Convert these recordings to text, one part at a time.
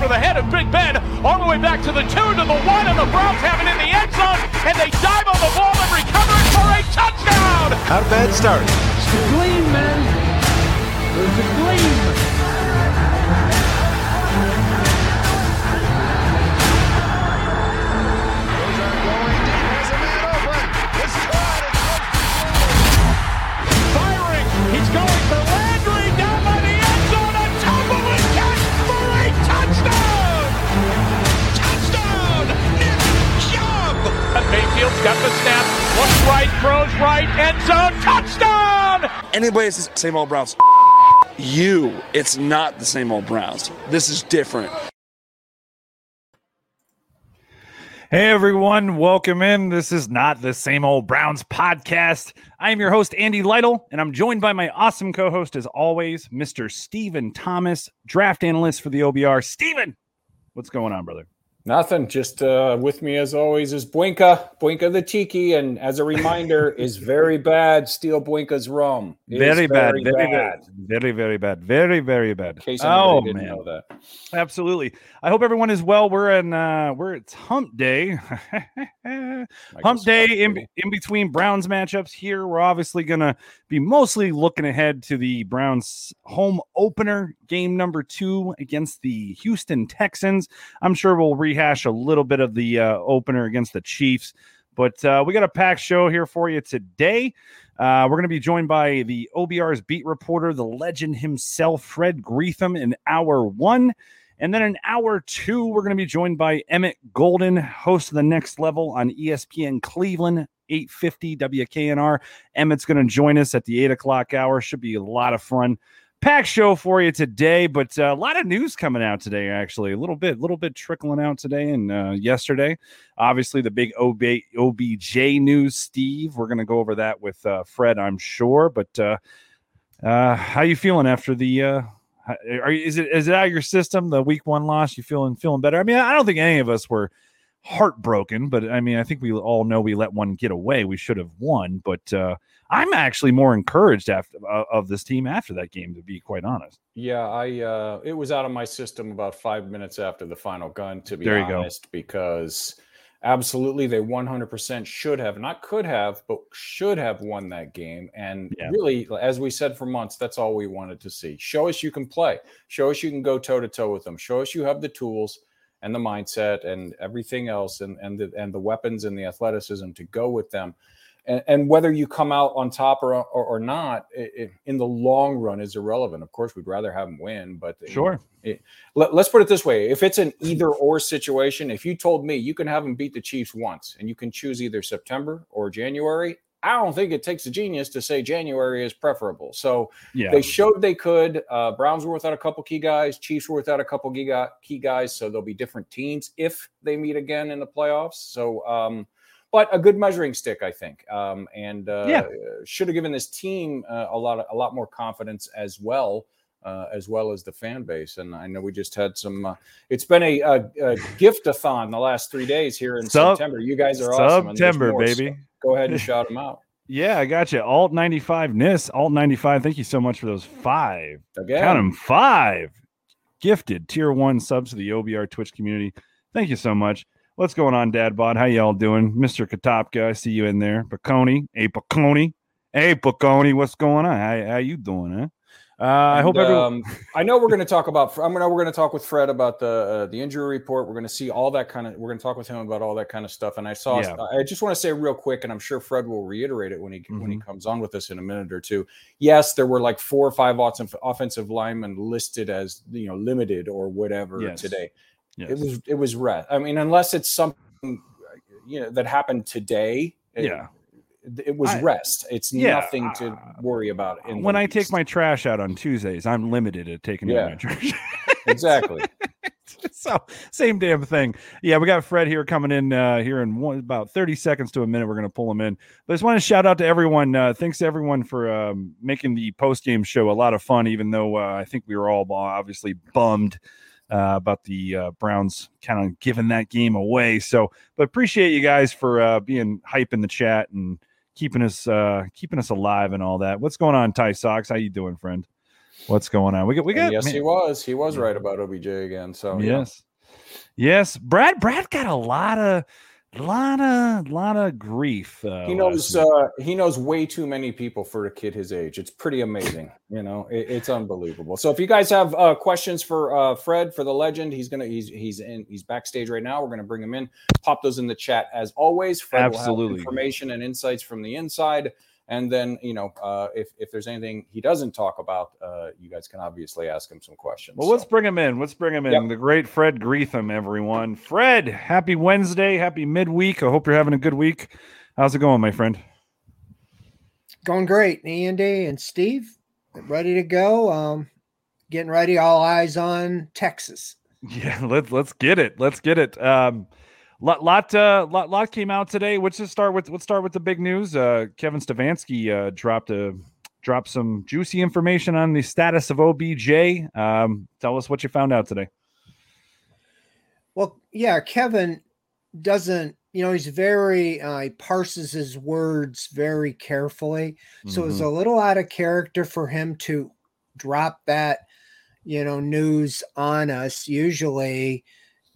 over the head of Big Ben, all the way back to the two, to the one, and the Browns have it in the end zone, and they dive on the ball and recover it for a touchdown. Not a bad start. It's the gleam, man. There's a gleam. Mayfield's got the snap, looks right, throws right, end zone, touchdown. anybody that says same old Browns, you. It's not the same old Browns. This is different. Hey everyone, welcome in. This is not the same old Browns podcast. I am your host, Andy Lytle, and I'm joined by my awesome co host, as always, Mr. Steven Thomas, draft analyst for the OBR. Steven, what's going on, brother? Nothing. Just uh, with me as always is Buinka, Buinka the Tiki, and as a reminder, is very bad. Steal Buinka's rum. Is Very, bad, very bad. very, very bad, very, very bad. Oh didn't man, know that. absolutely. I hope everyone is well. We're in, uh, we're it's Hump Day, Hump Day in, in between Browns matchups. Here, we're obviously gonna be mostly looking ahead to the Browns home opener, game number two against the Houston Texans. I'm sure we'll rehash a little bit of the uh, opener against the Chiefs, but uh, we got a packed show here for you today. Uh, we're going to be joined by the OBR's beat reporter, the legend himself, Fred Greetham, in hour one. And then in hour two, we're going to be joined by Emmett Golden, host of the next level on ESPN Cleveland, 850 WKNR. Emmett's going to join us at the eight o'clock hour. Should be a lot of fun. Pack show for you today, but uh, a lot of news coming out today. Actually, a little bit, little bit trickling out today and uh, yesterday. Obviously, the big OB, OBJ news. Steve, we're going to go over that with uh, Fred, I'm sure. But uh, uh, how you feeling after the? Uh, are is it is it out of your system? The week one loss, you feeling feeling better? I mean, I don't think any of us were heartbroken, but I mean, I think we all know we let one get away. We should have won, but uh, I'm actually more encouraged after uh, of this team after that game, to be quite honest. Yeah, I uh, it was out of my system about five minutes after the final gun. To be There you go. honest, because absolutely they 100% should have, not could have, but should have won that game. And Yeah. really, as we said for months, that's all we wanted to see. Show us you can play. Show us you can go toe to toe with them. Show us you have the tools and the mindset and everything else, and and the and the weapons and the athleticism to go with them. And, and whether you come out on top or or, or not, it, it- in the long run is irrelevant. Of course, we'd rather have them win, but Sure. it- let, us put it this way: if it's an either or situation, if you told me you can have them beat the Chiefs once and you can choose either September or January, I don't think it takes a genius to say January is preferable. So Yeah, they showed they could. Uh, Browns were without a couple key guys. Chiefs were without a couple key, key guys. So there'll be different teams if they meet again in the playoffs. So, um, but a good measuring stick, I think, um, and uh, Yeah. should have given this team uh, a lot, of, a lot more confidence as well. Uh, as well as the fan base, and I know we just had some. Uh, it's been a, a, a gift-a-thon the last three days here in Sub- September. You guys are awesome. September, more, so baby. go ahead and shout them out Yeah, I got you. Alt 95 NIS, Alt 95. Thank you so much for those five. again. Count them five gifted tier one subs to the OBR Twitch community. Thank you so much. What's going on, Dad Bod? How y'all doing? Mr. Katopka, I see you in there. Baconi. Hey, Baconi. Hey, Baconi. What's going on? How, how you doing, huh? Uh, I hope everyone. um, I know we're going to talk about. I'm gonna we're going to talk with Fred about the uh, the injury report. We're going to see all that kind of. We're going to talk with him about all that kind of stuff. And I saw. Yeah. I just want to say real quick, and I'm sure Fred will reiterate it when he when he Mm-hmm. comes on with us in a minute or two. Yes, there were like four or five offensive offensive linemen listed as you know limited or whatever Yes. today. Yes. It was it was rest. I mean, unless it's something you know that happened today. it- Yeah. It was I- rest. It's Yeah, nothing to uh, worry about. In when I take my trash out on Tuesdays, I'm limited at taking out Yeah. my trash. exactly. so same damn thing. Yeah, we got Fred here coming in uh, here in one, about 30 seconds to a minute. We're going to pull him in. But I just want to shout out to everyone. Uh, thanks to everyone for um, making the post game show a lot of fun, even though uh, I think we were all obviously bummed uh, about the uh, Browns kind of giving that game away. So, but appreciate you guys for uh, being hype in the chat and keeping us uh, keeping us alive and all that. What's going on, Ty Sox? How you doing, friend? what's going on. We got we got And yes, man- he was. He was right about OBJ again. So yeah. Yes. Yes. Brad Brad got a lot of lot of lot of grief. Uh, he knows uh, he knows way too many people for a kid his age. It's pretty amazing. You know, it, it's unbelievable. So if you guys have uh, questions for uh, Fred for the legend, he's gonna he's he's in he's backstage right now. We're gonna bring him in. Pop those in the chat as always. Fred will have Absolutely. information and insights from the inside. And then you know uh, if if there's anything he doesn't talk about, uh, you guys can obviously ask him some questions. Well, let's bring him in. Let's bring him in. Yep. The great Fred Greetham, everyone. Fred, happy Wednesday. Happy midweek. I hope you're having a good week. How's it going, my friend? Going great. Andy and Steve, ready to go. Um, getting ready. All eyes on Texas. Yeah, let's let's get it. Let's get it. Um, lot lot uh, lot lot came out today. Let's just start with let's start with the big news. Uh, Kevin Stefanski uh, dropped a dropped some juicy information on the status of OBJ. Um, tell us what you found out today. Well, yeah, Kevin doesn't. You know, he's very. Uh, he parses his words very carefully. So it's Mhm. a little out of character for him to drop that, you know, news on us. Usually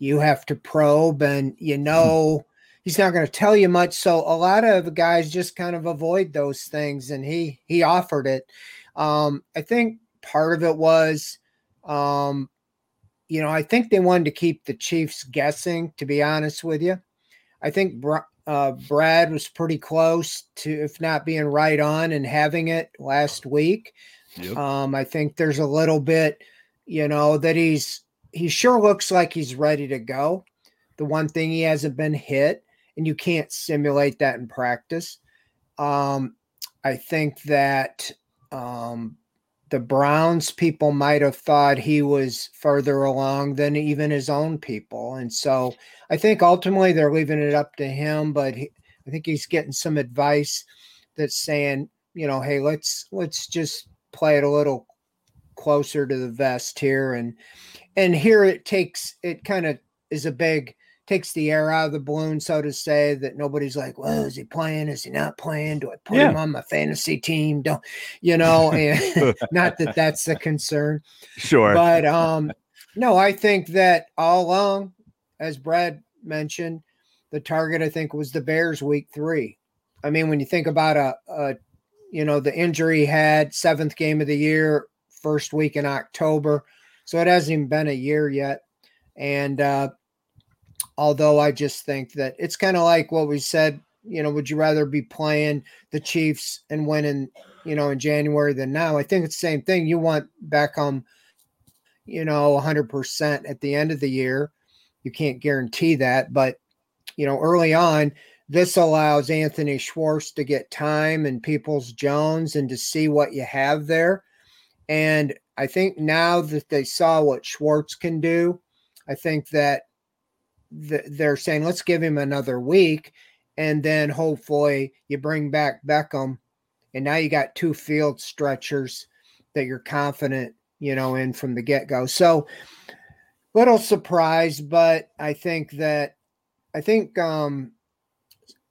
you have to probe and you know he's not going to tell you much. So a lot of guys just kind of avoid those things and he he offered it. Um, I think part of it was um, you know, I think they wanted to keep the Chiefs guessing, to be honest with you. I think Br- uh, Brad was pretty close to, if not being right on and having it last week. Yep. Um, I think there's a little bit, you know, that he's he sure looks like he's ready to go. The one thing he hasn't been hit, and you can't simulate that in practice. Um, I think that um, the Browns people might have thought he was further along than even his own people, and so I think ultimately they're leaving it up to him. But he, I think he's getting some advice that's saying, you know, hey, let's let's just play it a little closer to the vest here, and and here it takes it kind of is a big takes the air out of the balloon, so to say, that nobody's like, well, is he playing? Is he not playing? Do I put him on my fantasy team? Don't you know? And not that that's the concern, Sure. but um, no, I think that all along, as Brad mentioned, the target I think was the Bears week three. I mean, when you think about a, a you know, the injury he had seventh game of the year, first week in October, so it hasn't even been a year yet. And uh, although I just think that it's kind of like what we said, you know, would you rather be playing the Chiefs and winning, you know, in January than now? I think it's the same thing. You want Beckham, you know, 100% at the end of the year. You can't guarantee that, but, you know, early on, this allows Anthony Schwartz to get time and Peoples Jones and to see what you have there. And I think now that they saw what Schwartz can do, I think that th- they're saying, let's give him another week. And then hopefully you bring back Beckham. And now you got two field stretchers that you're confident, you know, in from the get go. So, little surprise, but I think that I think um,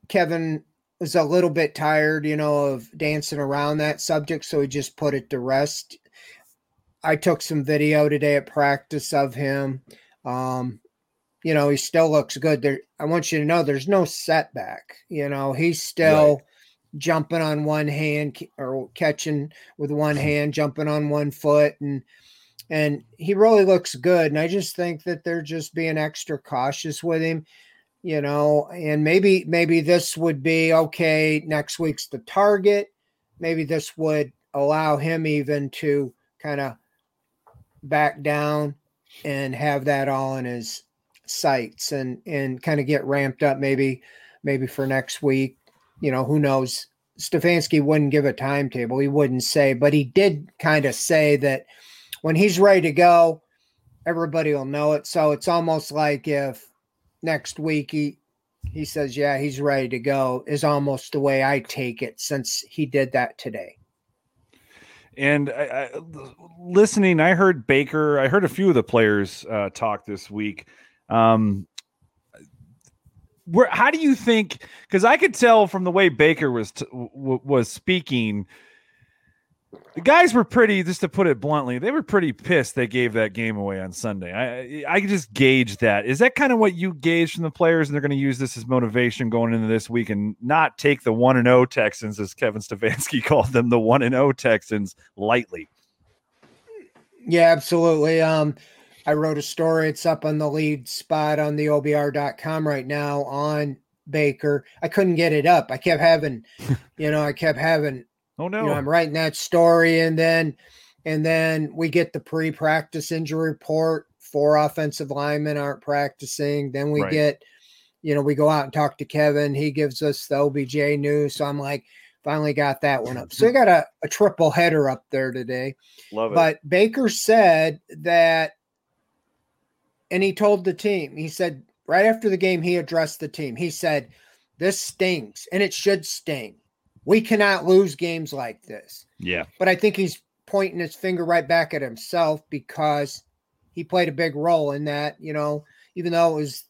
Kevin was a little bit tired, you know, of dancing around that subject, so he just put it to rest. I took some video today at practice of him. Um, you know, he still looks good. There, I want you to know there's no setback. You know, he's still jumping on one hand or catching with one hand, jumping on one foot, and and he really looks good. And I just think that they're just being extra cautious with him, you know. And maybe maybe this would be okay. Next week's the target. Maybe this would allow him even to kind of back down and have that all in his sights and and kind of get ramped up maybe maybe for next week. You know who knows? Stefanski wouldn't give a timetable he wouldn't say but he did kind of say that when he's ready to go everybody will know it. So it's almost like if next week he he says yeah he's ready to go is almost the way i take it since he did that today And I, I, listening, I heard Baker. I heard a few of the players uh, talk this week. Um, where how do you think? Because I could tell from the way Baker was t- w- was speaking the guys were pretty, just to put it bluntly, they were pretty pissed they gave that game away on Sunday. I I just gauge that. Is that kind of what you gauge from the players, and they're going to use this as motivation going into this week and not take the one and zero oh Texans, as Kevin Stefanski called them, the one and zero oh Texans lightly? Yeah, absolutely. Um, I wrote a story. It's up on the lead spot on the OBR.com right now on Baker. I couldn't get it up. I kept having, you know, I kept having Oh no. You know, I'm writing that story and then and then we get the pre-practice injury report. Four offensive linemen aren't practicing. Then we right. get, you know, we go out and talk to Kevin. He gives us the OBJ news. So I'm like, finally got that one up. So we got a, a triple header up there today. Love it. But Baker said that, and he told the team, he said right after the game, he addressed the team. He said, This stings and it should sting. We cannot lose games like this. Yeah. But I think he's pointing his finger right back at himself because he played a big role in that, you know, even though it was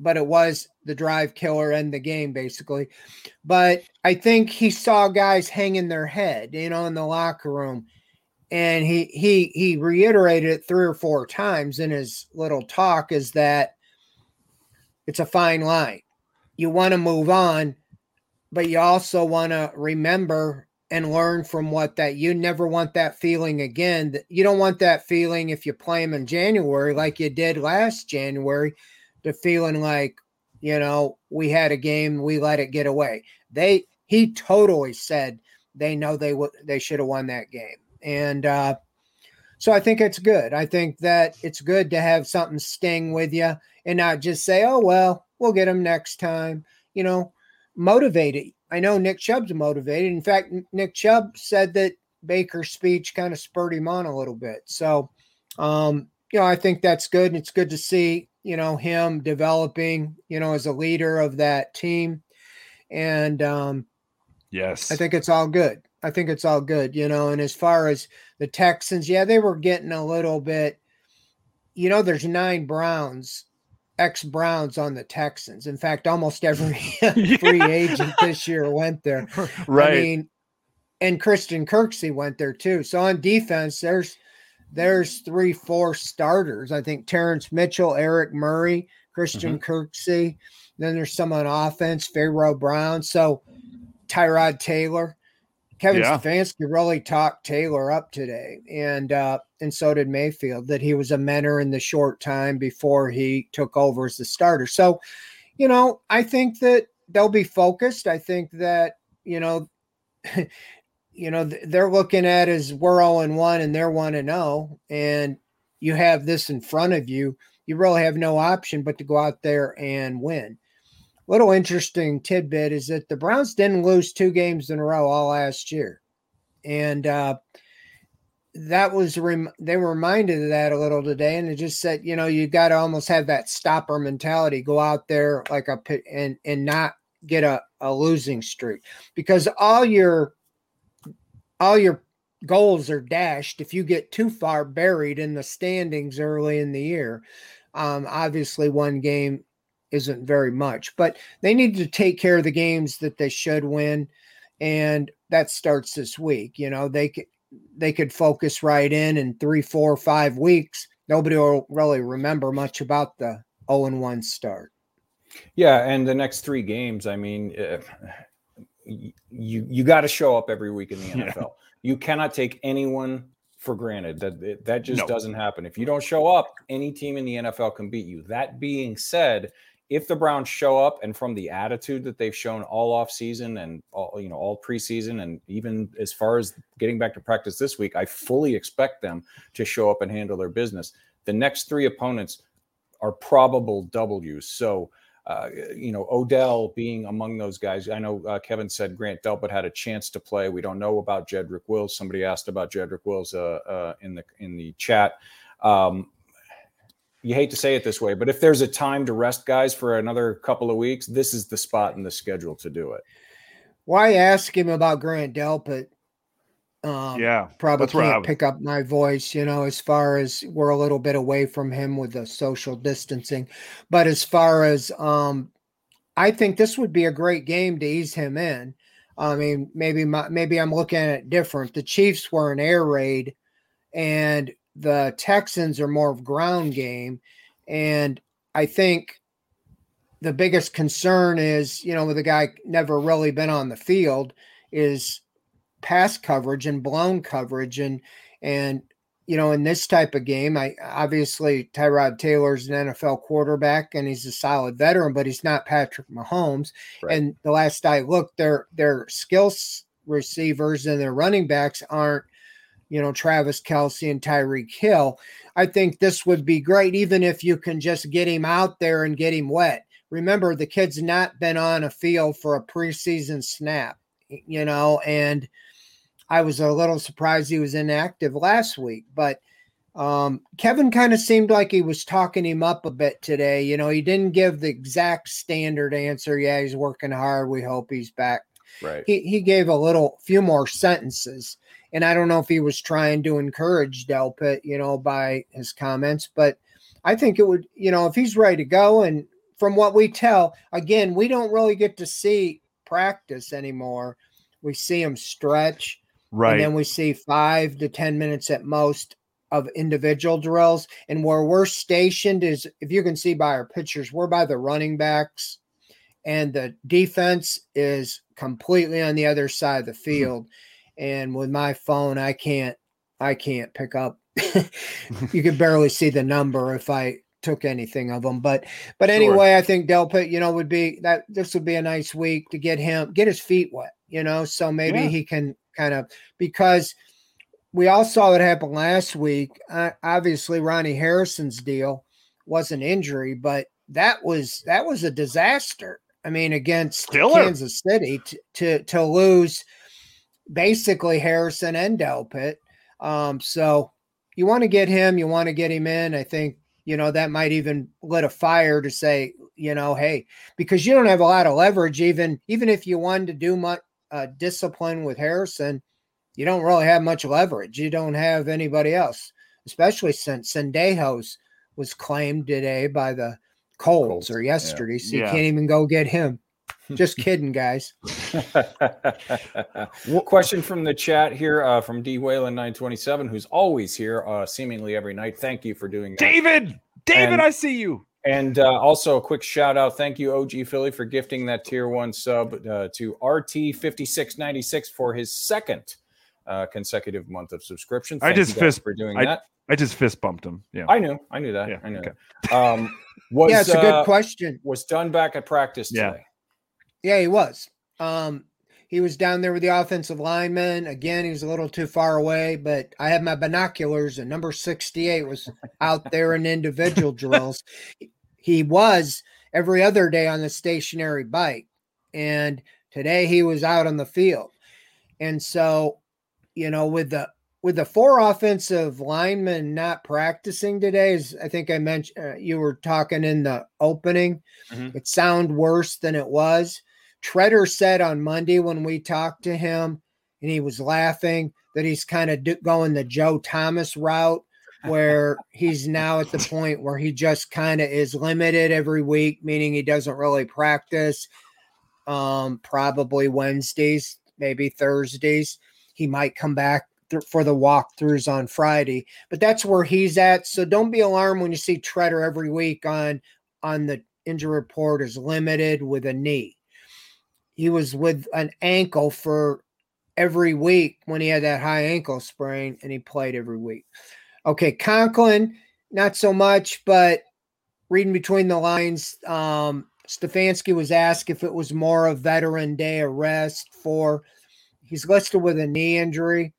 but it was the drive killer and the game basically. But I think he saw guys hanging their head, you know, in the locker room. And he he he reiterated it three or four times in his little talk is that it's a fine line. You want to move on, but you also want to remember and learn from what that you never want that feeling again. You don't want that feeling if you play them in January like you did last January, the feeling like, you know, we had a game, we let it get away. They he totally said they know they would they should have won that game. And uh so I think it's good. I think that it's good to have something sting with you and not just say, "Oh well, we'll get them next time." You know, motivated. I know Nick Chubb's motivated. In fact, Nick Chubb said that Baker's speech kind of spurred him on a little bit. So, um, you know, I think that's good. And it's good to see, you know, him developing, you know, as a leader of that team. And um, yes, I think it's all good. I think it's all good, you know. And as far as the Texans, yeah, they were getting a little bit, you know, there's nine Browns ex Browns on the Texans. In fact, almost every free agent this year went there. Right. I mean, and Christian Kirksey went there too. So on defense, there's there's three, four starters. I think Terrence Mitchell, Eric Murray, Christian mm-hmm. Kirksey. Then there's some on offense, Pharaoh Brown. So Tyrod Taylor. Kevin yeah. Stefanski really talked Taylor up today, and uh, and so did Mayfield. That he was a mentor in the short time before he took over as the starter. So, you know, I think that they'll be focused. I think that you know, you know, they're looking at as we're all in one and they're one and zero, and you have this in front of you. You really have no option but to go out there and win little interesting tidbit is that the Browns didn't lose two games in a row all last year, and uh, that was rem- they were reminded of that a little today, and it just said you know you got to almost have that stopper mentality, go out there like a pit and and not get a, a losing streak because all your all your goals are dashed if you get too far buried in the standings early in the year. Um, obviously, one game isn't very much, but they need to take care of the games that they should win. And that starts this week. You know, they could they could focus right in in three, four, five weeks. Nobody will really remember much about the 0 and 1 start. Yeah, and the next three games, I mean, uh, you you got to show up every week in the NFL. Yeah. You cannot take anyone for granted that that just no. doesn't happen. If you don't show up, any team in the NFL can beat you. That being said, if the Browns show up and from the attitude that they've shown all off season and all you know all preseason and even as far as getting back to practice this week, I fully expect them to show up and handle their business. The next three opponents are probable W's. So uh, you know, Odell being among those guys. I know uh, Kevin said Grant Delpit had a chance to play. We don't know about Jedrick Wills. Somebody asked about Jedrick Wills uh, uh in the in the chat. Um, you hate to say it this way, but if there's a time to rest guys for another couple of weeks, this is the spot in the schedule to do it. Why ask him about Grant Delpit? Um, yeah, probably can't pick up my voice, you know, as far as we're a little bit away from him with the social distancing. But as far as, um, I think this would be a great game to ease him in. I mean, maybe my, maybe I'm looking at it different. The Chiefs were an air raid, and the Texans are more of ground game. And I think the biggest concern is, you know, with a guy never really been on the field, is pass coverage and blown coverage and and you know in this type of game i obviously tyrod taylor's an nfl quarterback and he's a solid veteran but he's not patrick mahomes right. and the last i looked their their skills receivers and their running backs aren't you know travis Kelce and tyreek hill i think this would be great even if you can just get him out there and get him wet remember the kid's not been on a field for a preseason snap you know, and I was a little surprised he was inactive last week, but um, Kevin kind of seemed like he was talking him up a bit today. You know, he didn't give the exact standard answer. Yeah, he's working hard. We hope he's back. Right. He he gave a little few more sentences, and I don't know if he was trying to encourage Delpit, you know, by his comments, but I think it would, you know, if he's ready to go, and from what we tell, again, we don't really get to see practice anymore. We see them stretch, right? And then we see five to ten minutes at most of individual drills. And where we're stationed is, if you can see by our pictures, we're by the running backs, and the defense is completely on the other side of the hmm. field. and with my phone, I can't, I can't pick up. you can barely see the number if I took anything of them. But but anyway, sure. I think Delpit, you know, would be that this would be a nice week to get him get his feet wet, you know, so maybe yeah. he can kind of because we all saw what happened last week. Uh, obviously, Ronnie Harrison's deal was an injury, but that was that was a disaster. I mean, against Stiller. Kansas City to, to to lose basically Harrison and Delpit. Um, so you want to get him, you want to get him in. I think you know, that might even lit a fire to say, you know, hey, because you don't have a lot of leverage, even even if you wanted to do much uh, discipline with Harrison, you don't really have much leverage. You don't have anybody else, especially since Sendejo's was claimed today by the Colts, Colts. or yesterday, yeah. so you yeah. can't even go get him. Just kidding, guys. Question from the chat here uh, from D Whalen 927, who's always here, uh, seemingly every night. Thank you for doing that. David, David, and, I see you. And uh, also a quick shout out. Thank you, OG Philly, for gifting that tier one sub uh, to RT5696 for his second uh, consecutive month of subscription. Thank I just fist for doing I, that. I just fist bumped him. Yeah, I knew, I knew that. Yeah, I knew okay. that. Um, was, yeah, it's a good uh, question. Was done back at practice today. Yeah. Yeah, he was. Um, he was down there with the offensive lineman. Again, he was a little too far away, but I had my binoculars, and number 68 was out there in individual drills. He was every other day on the stationary bike, and today he was out on the field. And so, you know, with the with the four offensive linemen not practicing today, as I think I mentioned, uh, you were talking in the opening, mm-hmm. it sounded worse than it was. Tretter said on Monday when we talked to him, and he was laughing that he's kind of going the Joe Thomas route, where he's now at the point where he just kind of is limited every week, meaning he doesn't really practice. Um, probably Wednesdays, maybe Thursdays. He might come back th- for the walkthroughs on Friday, but that's where he's at. So don't be alarmed when you see Tretter every week on on the injury report is limited with a knee he was with an ankle for every week when he had that high ankle sprain and he played every week. Okay, Conklin, not so much, but reading between the lines, um, Stefanski was asked if it was more a veteran day arrest for he's listed with a knee injury.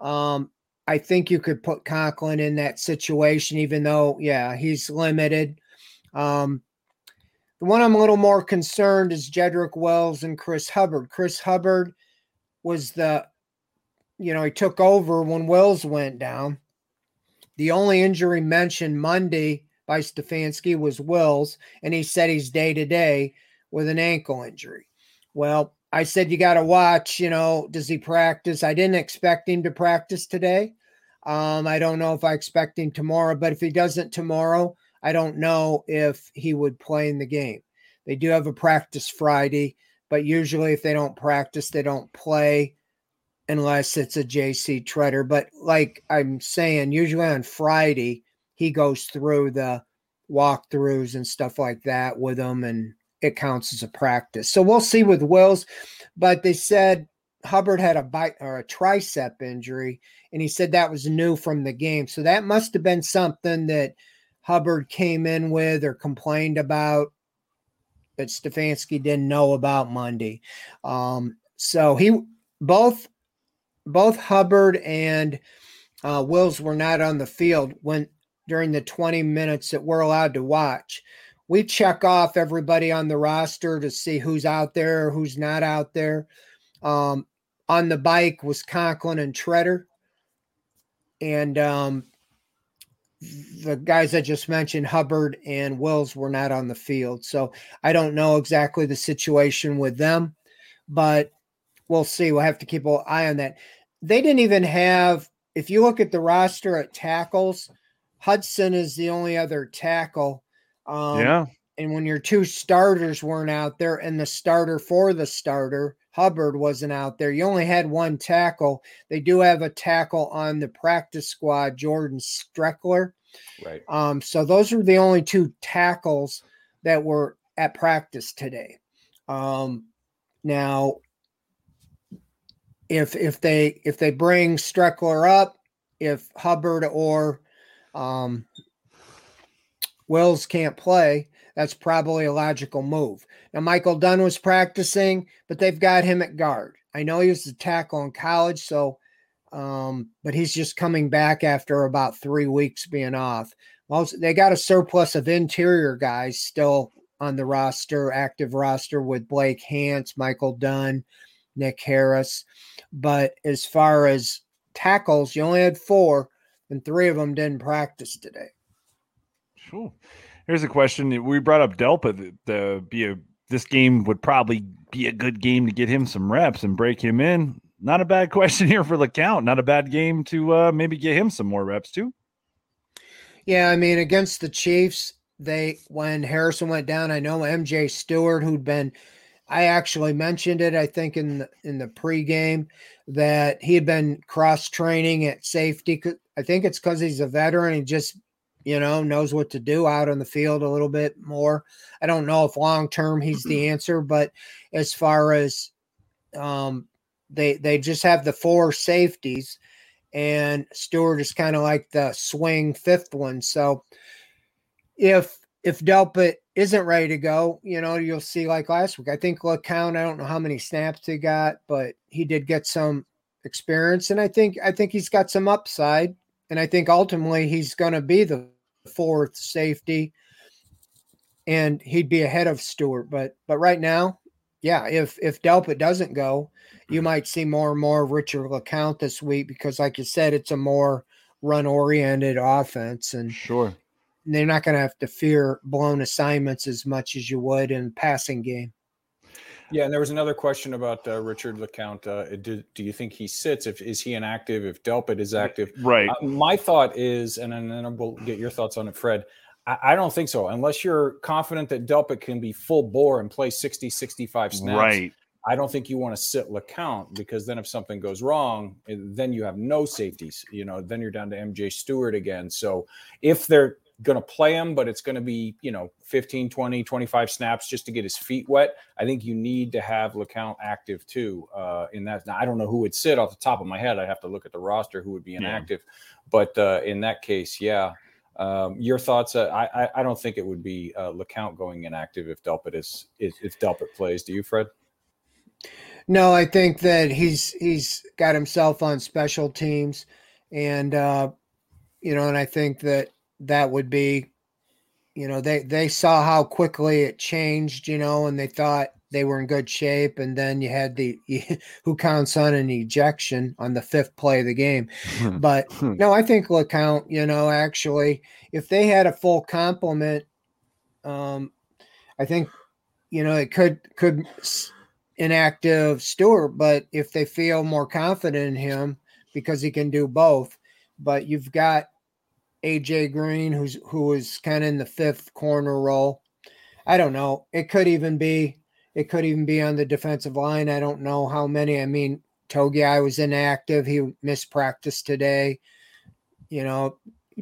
Um, I think you could put Conklin in that situation, even though, yeah, he's limited. Um, the one I'm a little more concerned is Jedrick Wills and Chris Hubbard. Chris Hubbard was the, you know, he took over when Wills went down. The only injury mentioned Monday by Stefanski was Wills, and he said he's day to day with an ankle injury. Well, I said you got to watch. You know, does he practice? I didn't expect him to practice today. Um, I don't know if I expect him tomorrow, but if he doesn't tomorrow, I don't know if he would play in the game. They do have a practice Friday, but usually if they don't practice, they don't play unless it's a JC Tretter. But like I'm saying, usually on Friday, he goes through the walkthroughs and stuff like that with them, and it counts as a practice. So we'll see with Wills. But they said Hubbard had a bite or a tricep injury, and he said that was new from the game. So that must have been something that Hubbard came in with or complained about that Stefanski didn't know about Monday. Um, so he both both Hubbard and uh, Wills were not on the field when during the 20 minutes that we're allowed to watch. We check off everybody on the roster to see who's out there, who's not out there. Um, on the bike was Conklin and Tretter. And um, the guys I just mentioned, Hubbard and Wills, were not on the field. So I don't know exactly the situation with them, but we'll see. We'll have to keep an eye on that. They didn't even have, if you look at the roster at tackles, Hudson is the only other tackle. Um, yeah. And when your two starters weren't out there and the starter for the starter, Hubbard wasn't out there. You only had one tackle. They do have a tackle on the practice squad, Jordan Streckler. Right. Um, so those are the only two tackles that were at practice today. Um, now, if if they if they bring Streckler up, if Hubbard or um, Wills can't play, that's probably a logical move. Now, Michael Dunn was practicing, but they've got him at guard. I know he was a tackle in college, so, um, but he's just coming back after about three weeks being off. Well, they got a surplus of interior guys still on the roster, active roster with Blake Hance, Michael Dunn, Nick Harris. But as far as tackles, you only had four, and three of them didn't practice today. Sure. Here's a question. We brought up Delpit. The, be a this game would probably be a good game to get him some reps and break him in. Not a bad question here for LeCounte. Not a bad game to uh, maybe get him some more reps too. Yeah, I mean against the Chiefs, they when Harrison went down, I know MJ Stewart, who'd been, I actually mentioned it, I think in the, in the pregame that he had been cross training at safety. I think it's because he's a veteran. He just you know, knows what to do out on the field a little bit more. I don't know if long term he's the answer, but as far as um, they they just have the four safeties, and Stewart is kind of like the swing fifth one. So if if Delpit isn't ready to go, you know, you'll see like last week. I think LeCounte, I don't know how many snaps he got, but he did get some experience, and I think I think he's got some upside. And I think ultimately he's going to be the fourth safety, and he'd be ahead of Stewart. But but right now, yeah, if if Delpit doesn't go, you mm-hmm. might see more and more Richard LeCounte this week because, like you said, it's a more run oriented offense, and sure, they're not going to have to fear blown assignments as much as you would in passing game. Yeah, and there was another question about uh, Richard LeCounte. Uh, do, do, you think he sits? If is he inactive? If Delpit is active, right? Uh, my thought is, and then we'll get your thoughts on it, Fred. I, I, don't think so, unless you're confident that Delpit can be full bore and play 60, 65 snaps. Right. I don't think you want to sit LeCounte because then if something goes wrong, then you have no safeties. You know, then you're down to MJ Stewart again. So if they're going to play him, but it's going to be, you know, 15, 20, 25 snaps just to get his feet wet. I think you need to have LeCounte active too uh, in that. Now, I don't know who would sit off the top of my head. I'd have to look at the roster who would be inactive. Yeah. But uh, in that case, yeah. Um, your thoughts? Uh, I, I don't think it would be uh, LeCounte going inactive if Delpit is if Delpit plays. Do you, Fred? No, I think that he's he's got himself on special teams, and uh, you know, and I think that that would be you know they they saw how quickly it changed you know and they thought they were in good shape. And then you had the who counts on an ejection on the fifth play of the game. But no i think LeCounte you know actually if they had a full complement um i think you know it could could inactive Stewart. But if they feel more confident in him because he can do both but you've got AJ Green, who's who was kind of in the fifth corner role. I don't know. It could even be It could even be on the defensive line. I don't know how many. I mean, Togiai was inactive. He missed practice today. You know,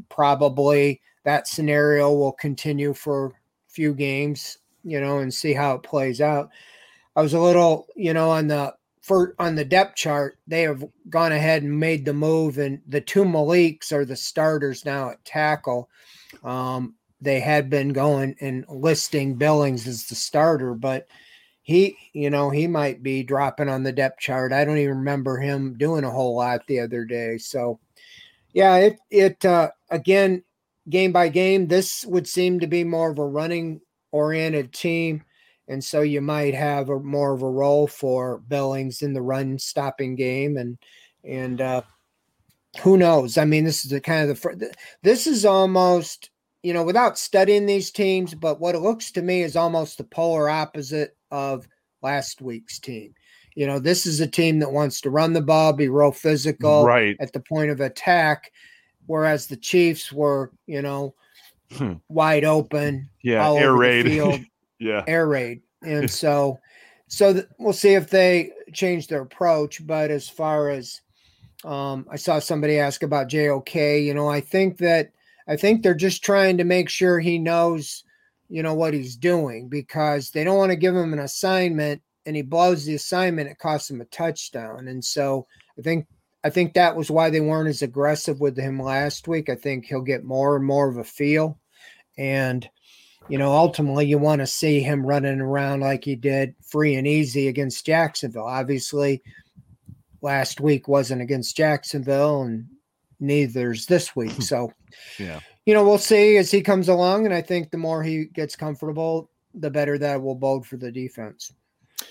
probably that scenario will continue for a few games, you know, and see how it plays out. I was a little, you know, on the for on the depth chart, they have gone ahead and made the move, and the two Maliks are the starters now at tackle. Um, they had been going and listing Billings as the starter, but he, you know, he might be dropping on the depth chart. I don't even remember him doing a whole lot the other day. So, yeah, it it uh, again, game by game, this would seem to be more of a running oriented team and so you might have a more of a role for Billings in the run stopping game, and and uh, who knows? I mean, this is the kind of the this is almost you know without studying these teams, but what it looks to me is almost the polar opposite of last week's team. You know, this is a team that wants to run the ball, be real physical, right at the point of attack, whereas the Chiefs were, you know, Hmm. wide open, Yeah, all air raid. yeah. air raid. And so so th- we'll see if they change their approach but as far as um i saw somebody ask about jok you know i think that i think they're just trying to make sure he knows you know what he's doing because they don't want to give him an assignment and he blows the assignment it costs him a touchdown. And so i think i think that was why they weren't as aggressive with him last week. I think he'll get more and more of a feel. And you know, ultimately you want to see him running around like he did free and easy against Jacksonville. Obviously, last week wasn't against Jacksonville, and neither's this week. So, Yeah. you know, we'll see as he comes along. And I think the more he gets comfortable, the better that will bode for the defense.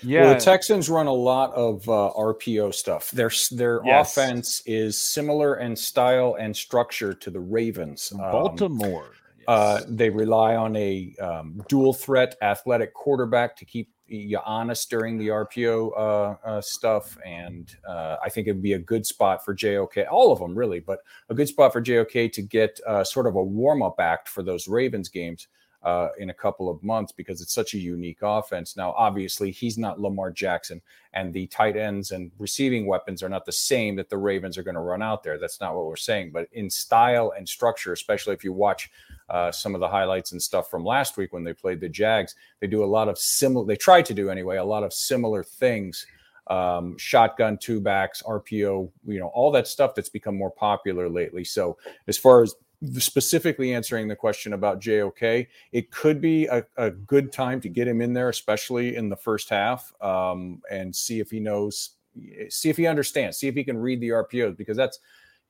Yeah. Well, the Texans run a lot of uh, RPO stuff. Their their Yes. offense is similar in style and structure to the Ravens. Um, Baltimore. Uh, they rely on a um, dual threat athletic quarterback to keep you honest during the RPO uh, uh, stuff. And uh, I think it'd be a good spot for JOK, all of them really, but a good spot for JOK to get uh, sort of a warm up act for those Ravens games. Uh, in a couple of months because it's such a unique offense. Now, obviously, he's not Lamar Jackson, and the tight ends and receiving weapons are not the same that the Ravens are going to run out there. That's not what we're saying. But in style and structure, especially if you watch uh, some of the highlights and stuff from last week when they played the Jags, they do a lot of similar. They try to do anyway a lot of similar things. Um, shotgun two backs, RPO, you know, all that stuff that's become more popular lately. So as far as specifically answering the question about JOK, it could be a, a good time to get him in there, especially in the first half, um, and see if he knows, see if he understands, see if he can read the RPOs, because that's,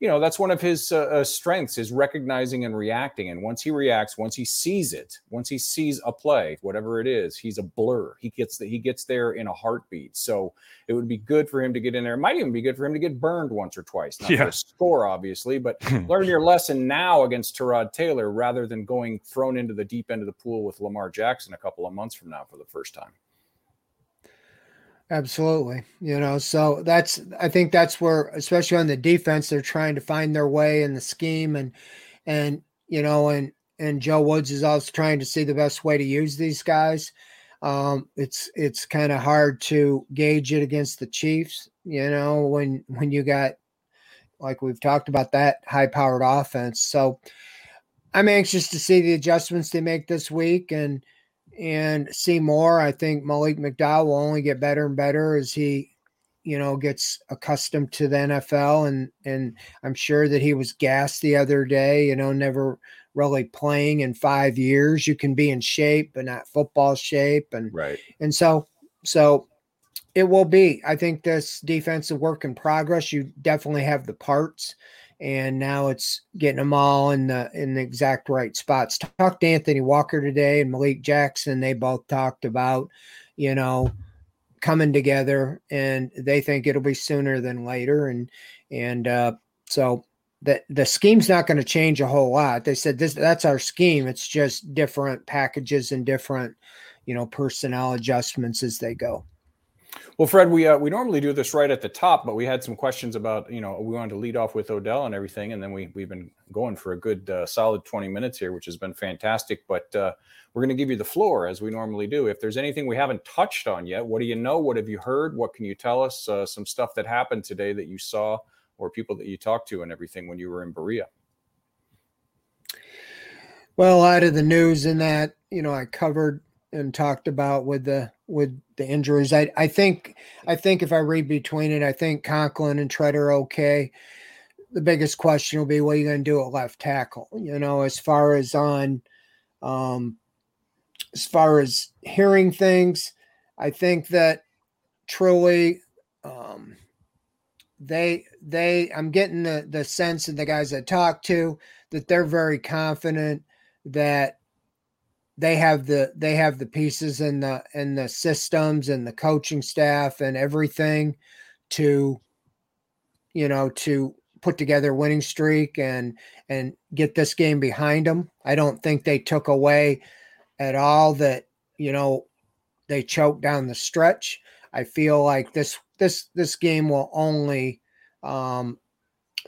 you know, that's one of his uh, uh, strengths is recognizing and reacting. And once he reacts, once he sees it, once he sees a play, whatever it is, he's a blur. He gets the, he gets there in a heartbeat. So it would be good for him to get in there. It might even be good for him to get burned once or twice, not Yeah. for a score, obviously, but learn your lesson now against Tyrod Taylor rather than going thrown into the deep end of the pool with Lamar Jackson a couple of months from now for the first time. Absolutely. You know, so that's I think that's where especially on the defense they're trying to find their way in the scheme and and you know and and Joe Woods is also trying to see the best way to use these guys. Um it's it's kind of hard to gauge it against the Chiefs, you know, when when you got like we've talked about that high powered offense. So I'm anxious to see the adjustments they make this week and and see more. I think Malik McDowell will only get better and better as he, you know, gets accustomed to the NFL. And and I'm sure that he was gassed the other day. You know, never really playing in five years. You can be in shape, but not football shape. And Right. and so so it will be. I think this defensive work in progress. You definitely have the parts. And now it's getting them all in the in the exact right spots. Talked to Anthony Walker today and Malik Jackson. They both talked about, you know, coming together, and they think it'll be sooner than later. And and uh, so the the scheme's not going to change a whole lot. They said this that's our scheme. It's just different packages and different, you know, personnel adjustments as they go. Well, Fred, we uh, we normally do this right at the top, but we had some questions about you know we wanted to lead off with Odell and everything, and then we we've been going for a good uh, solid twenty minutes here, which has been fantastic. But uh, we're going to give you the floor as we normally do. If there's anything we haven't touched on yet, what do you know? What have you heard? What can you tell us? Uh, some stuff that happened today that you saw, or people that you talked to, and everything when you were in Berea. Well, out of the news in that you know I covered and talked about with the with the injuries. I I think I think if I read between it, I think Conklin and Tretter are okay. The biggest question will be what are you going to do at left tackle? You know, as far as on, um, as far as hearing things, I think that truly, um, they they I'm getting the the sense of the guys I talk to that they're very confident that they have the they have the pieces and the and the systems and the coaching staff and everything to you know to put together a winning streak and and get this game behind them. I don't think they took away at all that you know they choked down the stretch. I feel like this this this game will only um,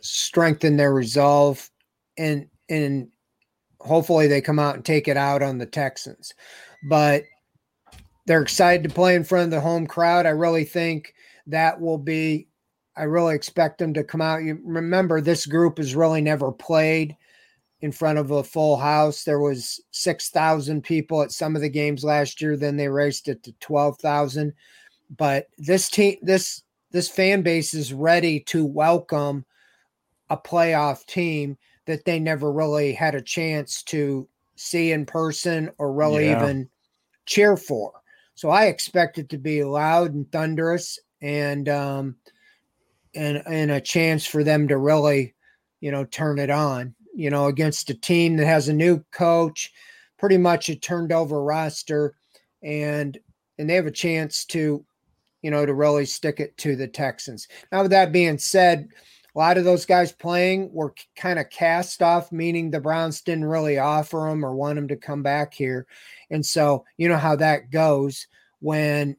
strengthen their resolve and and hopefully they come out and take it out on the Texans. But they're excited to play in front of the home crowd. I really think that will be I really expect them to come out. You remember this group has really never played in front of a full house. There was 6,000 people at some of the games last year, then they raised it to 12,000. But this team this this fan base is ready to welcome a playoff team that they never really had a chance to see in person or really yeah. even cheer for. So I expect it to be loud and thunderous and um and and a chance for them to really, you know, turn it on, you know, against a team that has a new coach, pretty much a turned over roster and and they have a chance to you know to really stick it to the Texans. Now with that being said, a lot of those guys playing were kind of cast off, meaning the Browns didn't really offer them or want them to come back here. And so, you know how that goes when,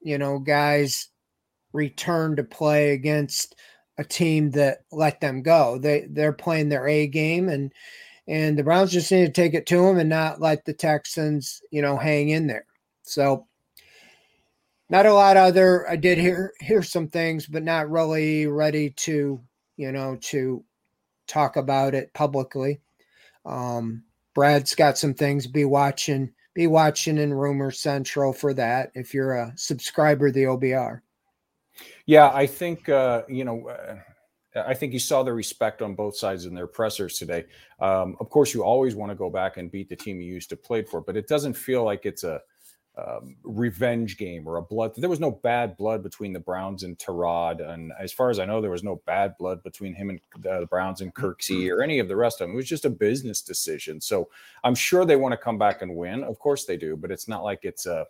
you know, guys return to play against a team that let them go. They they're playing their A game and and the Browns just need to take it to them and not let the Texans, you know, hang in there. So not a lot other I did hear hear some things, but not really ready to you know, to talk about it publicly. Um, Brad's got some things. Be watching, be watching in Rumor Central for that if you're a subscriber the OBR. Yeah, I think uh, you know. Uh, I think you saw the respect on both sides in their pressers today. Um, of course, you always want to go back and beat the team you used to play for, but it doesn't feel like it's a um, revenge game or a blood. There was no bad blood between the Browns and Tyrod, and as far as I know, there was no bad blood between him and uh, the Browns and Kirksey or any of the rest of them. It was just a business decision. So I'm sure they want to come back and win. Of course they do, but it's not like it's a,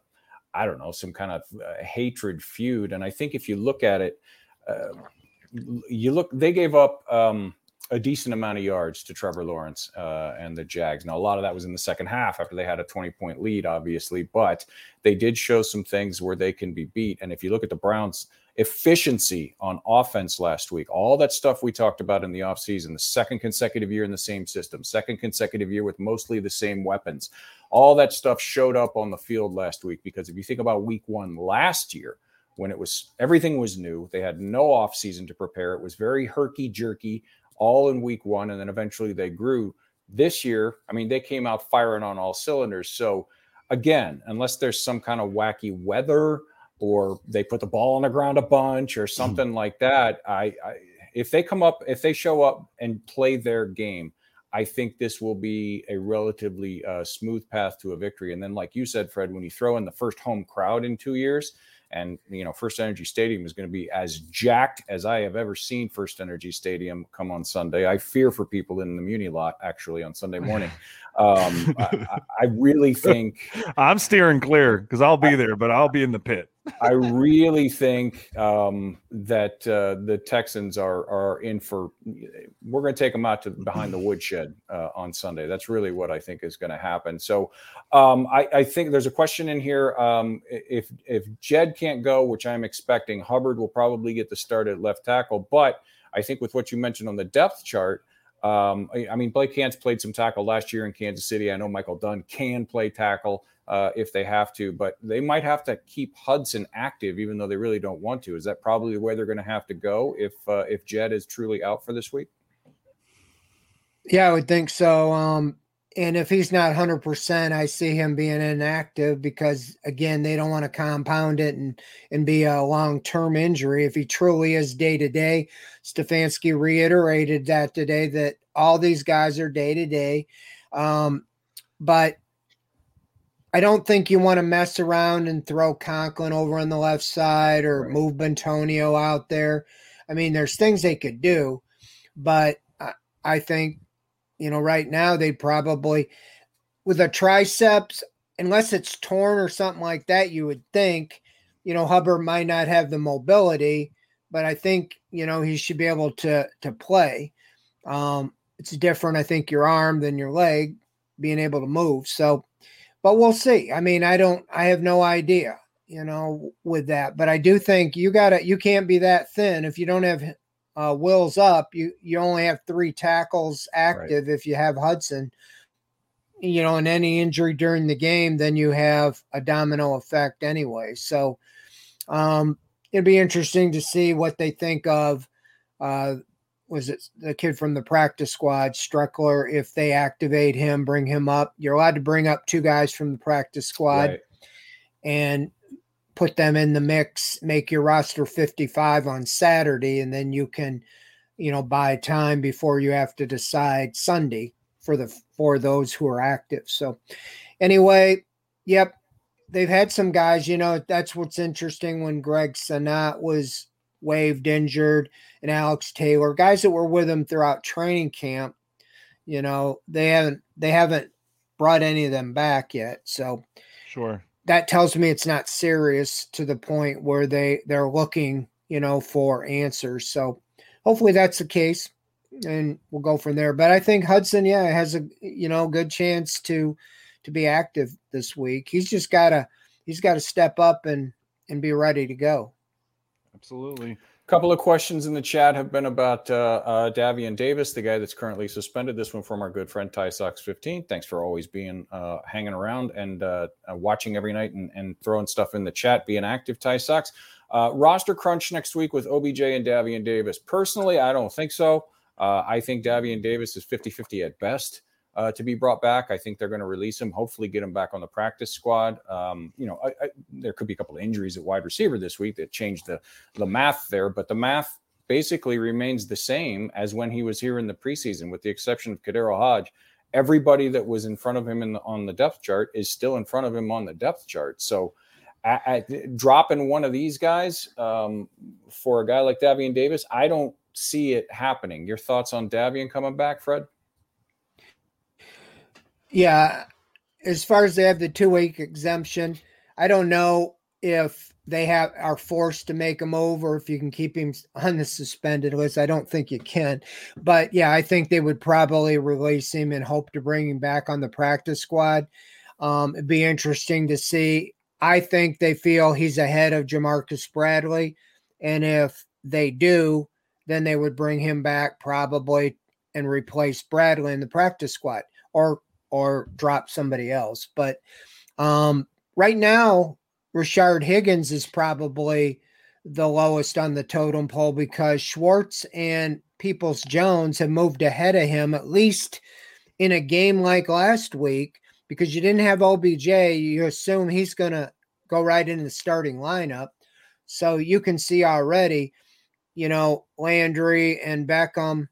I don't know, some kind of uh, hatred feud. And I think if you look at it, uh, you look, they gave up. Um, a decent amount of yards to Trevor Lawrence uh, and the Jags. Now, a lot of that was in the second half after they had a 20 point lead, obviously, but they did show some things where they can be beat. And if you look at the Browns' efficiency on offense last week, all that stuff we talked about in the offseason, the second consecutive year in the same system, second consecutive year with mostly the same weapons, all that stuff showed up on the field last week. Because if you think about week one last year, when it was everything was new. They had no off season to prepare. It was very herky jerky all in week one, and then eventually they grew. This year, I mean, they came out firing on all cylinders. So, again, unless there's some kind of wacky weather or they put the ball on the ground a bunch or mm-hmm. something mm-hmm. like that, I, I if they come up, if they show up and play their game, I think this will be a relatively uh, smooth path to a victory. And then, like you said, Fred, when you throw in the first home crowd in two years, and you know, First Energy Stadium is going to be as jacked as I have ever seen First Energy Stadium come on Sunday. I fear for people in the Muni lot actually on Sunday morning. Um, I, I, really think I'm steering clear because I'll be there, but I'll be in the pit. I really think um, that uh, the Texans are are in for. We're going to take them out to behind the woodshed uh, on Sunday. That's really what I think is going to happen. So, um, I, I, think there's a question in here. Um, if if Jed can't go, which I'm expecting, Hubbard will probably get the start at left tackle. But I think with what you mentioned on the depth chart. Um, I, I mean, Blake Hance played some tackle last year in Kansas City. I know Michael Dunn can play tackle uh, if they have to, but they might have to keep Hudson active, even though they really don't want to. Is that probably the way they're going to have to go if uh, if Jed is truly out for this week? Yeah, I would think so. Um, and if he's not 100%, I see him being inactive because, again, they don't want to compound it and, and be a long term injury. If he truly is day to day, Stefanski reiterated that today that all these guys are day to day. But I don't think you want to mess around and throw Conklin over on the left side or right. move Bitonio out there. I mean, there's things they could do, but I, I think, you know, right now they probably, with a triceps, unless it's torn or something like that, you would think, you know, Hubbard might not have the mobility, but I think, you know, he should be able to to play. Um, it's different, I think, your arm than your leg being able to move. So but we'll see. I mean, I don't, I have no idea, you know, with that. But I do think you got to, you can't be that thin if you don't have uh, Wills up. You you only have three tackles active right. if you have Hudson. You know, and any injury during the game, then you have a domino effect anyway. So, um, it'd be interesting to see what they think of uh, was it the kid from the practice squad, Streckler? If they activate him, bring him up. You're allowed to bring up two guys from the practice squad right. and put them in the mix, make your roster 55 on Saturday, and then you can, you know, buy time before you have to decide Sunday for the for those who are active. So anyway, yep. They've had some guys, you know, that's what's interesting when Greg Senat was waived injured and Alex Taylor, guys that were with him throughout training camp, you know, they haven't they haven't brought any of them back yet. So sure. That tells me it's not serious to the point where they they're looking, you know, for answers. So hopefully that's the case and we'll go from there. But I think Hudson, yeah, has a you know good chance to to be active this week. He's just gotta he's got to step up and and be ready to go. Absolutely. Couple of questions in the chat have been about uh, uh, Davion Davis, the guy that's currently suspended. This one from our good friend Ty Sox 15. Thanks for always being uh, hanging around and uh, uh, watching every night and, and, throwing stuff in the chat, being active, Ty Sox. Uh, roster crunch next week with OBJ and Davion Davis. Personally, I don't think so. I think Davion Davis is 50 50 at best uh, to be brought back. I think they're going to release him, hopefully get him back on the practice squad. Um, you know, I, I, there could be a couple of injuries at wide receiver this week that changed the the math there, but the math basically remains the same as when he was here in the preseason, with the exception of KhaDarel Hodge. Everybody that was in front of him in the, on the depth chart is still in front of him on the depth chart. So, at, at, dropping one of these guys um, for a guy like Davion Davis, I don't see it happening. Your thoughts on Davion coming back, Fred? Yeah, as far as they have the two week exemption, I don't know if they have are forced to make him over if you can keep him on the suspended list. I don't think you can, but yeah, I think they would probably release him and hope to bring him back on the practice squad. Um, it'd be interesting to see. I think they feel he's ahead of Jamarcus Bradley, and if they do, then they would bring him back probably and replace Bradley in the practice squad, or or drop somebody else. But um, right now, Rashard Higgins is probably the lowest on the totem pole because Schwartz and Peoples Jones have moved ahead of him, at least in a game like last week, because you didn't have OBJ. You assume he's going to go right in the starting lineup. So you can see already, you know, Landry and Beckham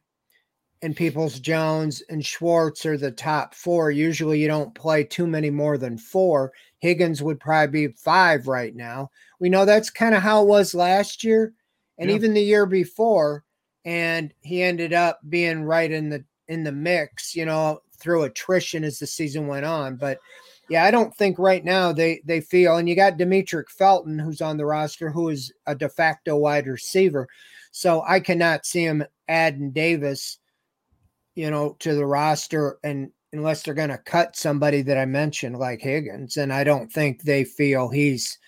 and Peoples Jones and Schwartz are the top four. Usually you don't play too many more than four. Higgins would probably be five right now. We know that's kind of how it was last year and yeah. even the year before. And he ended up being right in the in the mix, you know, through attrition as the season went on. But yeah, I don't think right now they they feel, and you got Demetric Felton who's on the roster, who is a de facto wide receiver. So I cannot see him adding Davis, you know, to the roster, and unless they're going to cut somebody that I mentioned like Higgins, and I don't think they feel he's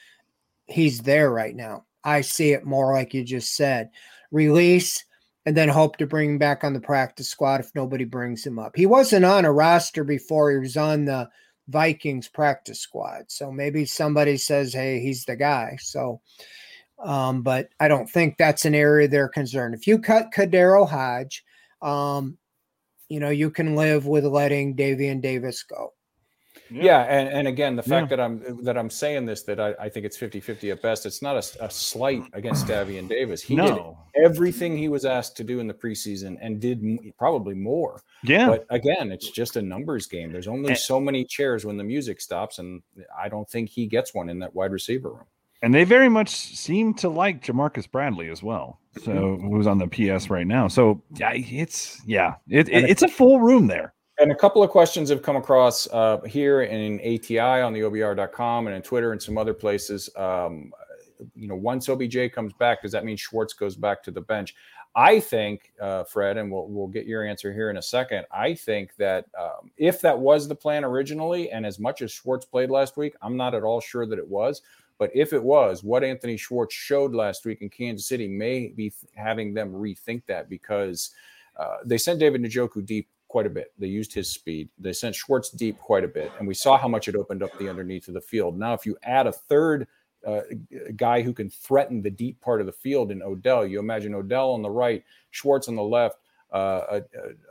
he's there right now. I see it more like you just said, release and then hope to bring him back on the practice squad if nobody brings him up. He wasn't on a roster before; he was on the Vikings practice squad. So maybe somebody says, hey, he's the guy. So, um, but I don't think that's an area they're concerned. If you cut KhaDarel Hodge, um, you know, you can live with letting Davion Davis go. Yeah. yeah, and, and again, the fact yeah. that I'm that I'm saying this that I, I think it's 50-50 at best. It's not a, a slight against Davion Davis. He no. did everything he was asked to do in the preseason and did probably more. Yeah. But again, it's just a numbers game. There's only and, so many chairs when the music stops, and I don't think he gets one in that wide receiver room. And they very much seem to like Jamarcus Bradley as well. So mm-hmm. who's on the PS right now. So yeah, it's yeah, it, it it's a full room there. And a couple of questions have come across uh, here in ATI on the OBR.com and in Twitter and some other places. Um, you know, once OBJ comes back, does that mean Schwartz goes back to the bench? I think, uh, Fred, and we'll we'll get your answer here in a second. I think that um, if that was the plan originally, and as much as Schwartz played last week, I'm not at all sure that it was. But if it was, what Anthony Schwartz showed last week in Kansas City may be having them rethink that because uh, they sent David Njoku deep quite a bit. They used his speed. They sent Schwartz deep quite a bit, and we saw how much it opened up the underneath of the field. Now, if you add a third uh, guy who can threaten the deep part of the field in Odell, you imagine Odell on the right, Schwartz on the left. Uh, uh,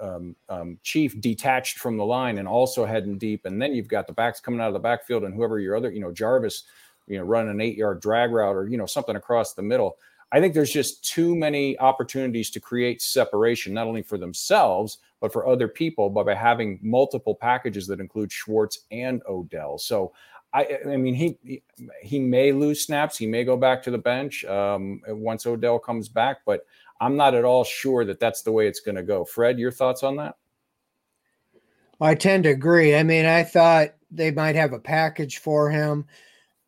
um, um, Chief detached from the line and also heading deep, and then you've got the backs coming out of the backfield, and whoever your other, you know, Jarvis, you know, run an eight-yard drag route or you know something across the middle. I think there's just too many opportunities to create separation, not only for themselves, but for other people by, by having multiple packages that include Schwartz and Odell. So I, I mean, he he may lose snaps. He may go back to the bench um, once Odell comes back, but I'm not at all sure that that's the way it's going to go. Fred, your thoughts on that? I tend to agree. I mean, I thought they might have a package for him,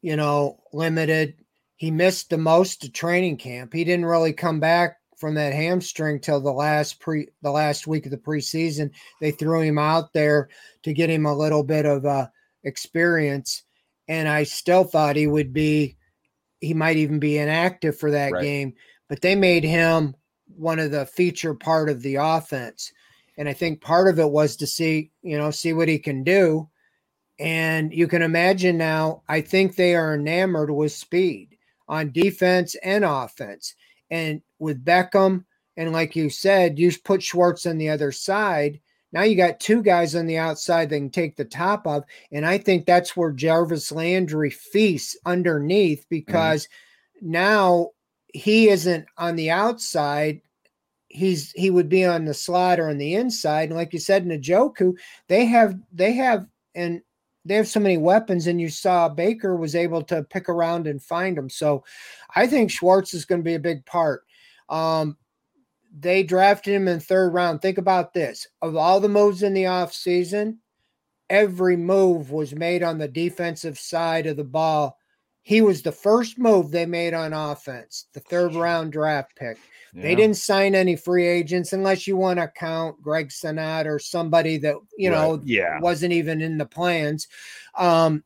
you know, limited. He missed the most of training camp. He didn't really come back from that hamstring till the last pre the last week of the preseason. They threw him out there to get him a little bit of uh, experience, and I still thought he would be he might even be inactive for that right. game. But they made him one of the feature part of the offense, and I think part of it was to see you know see what he can do. And you can imagine now, I think they are enamored with speed on defense and offense. And with Beckham, and like you said, you put Schwartz on the other side. Now you got two guys on the outside that can take the top of. And I think that's where Jarvis Landry feasts underneath mm-hmm. because mm-hmm. now he isn't on the outside. He's he would be on the slot or on the inside. And like you said, Njoku, they have they have and they have so many weapons, and you saw Baker was able to pick around and find them. So I think Schwartz is going to be a big part. Um, they drafted him in third round. Think about this of all the moves in the offseason, every move was made on the defensive side of the ball. He was the first move they made on offense, the third round draft pick. Yeah. They didn't sign any free agents unless you want to count Greg Senat or somebody that, you know, yeah. wasn't even in the plans. Um,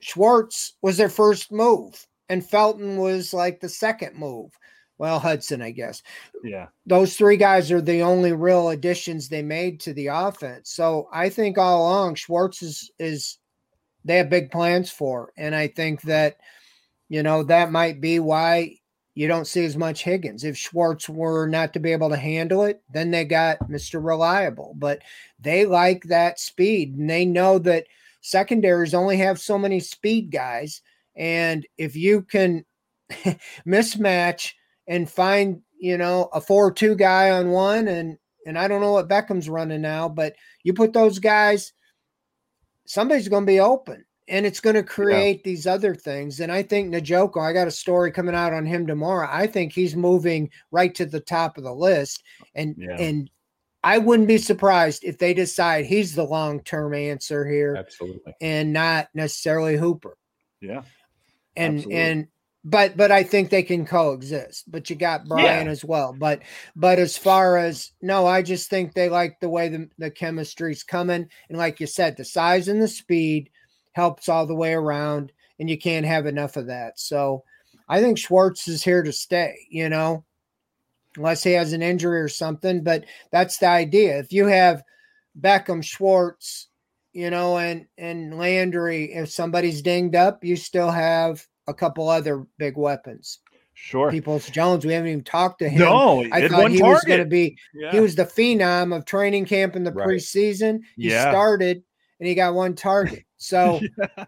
Schwartz was their first move, and Felton was like the second move. Well, Hudson, I guess. Yeah. Those three guys are the only real additions they made to the offense. So I think all along Schwartz is is they have big plans for. And I think that, you know, that might be why you don't see as much Higgins. If Schwartz were not to be able to handle it, then they got Mr. Reliable. But they like that speed and they know that secondaries only have so many speed guys. And if you can mismatch and find, you know, a 4 2 guy on one, and and I don't know what Beckham's running now, but you put those guys, somebody's going to be open and it's going to create yeah. these other things. And I think Njoku, I got a story coming out on him tomorrow. I think he's moving right to the top of the list, and yeah. and I wouldn't be surprised if they decide he's the long term answer here. Absolutely. And not necessarily Hooper. Yeah. And Absolutely. and but but I think they can coexist. But you got Brian yeah. as well. But but as far as no, I just think they like the way the, the chemistry's coming. And like you said, the size and the speed helps all the way around, and you can't have enough of that. So I think Schwartz is here to stay, you know, unless he has an injury or something. But that's the idea. If you have Beckham, Schwartz, you know, and and Landry, if somebody's dinged up, you still have a couple other big weapons. Sure. Peoples Jones, we haven't even talked to him. No, I thought he target. was going to be, yeah. he was the phenom of training camp in the right. preseason. He yeah. started and he got one target. So yeah.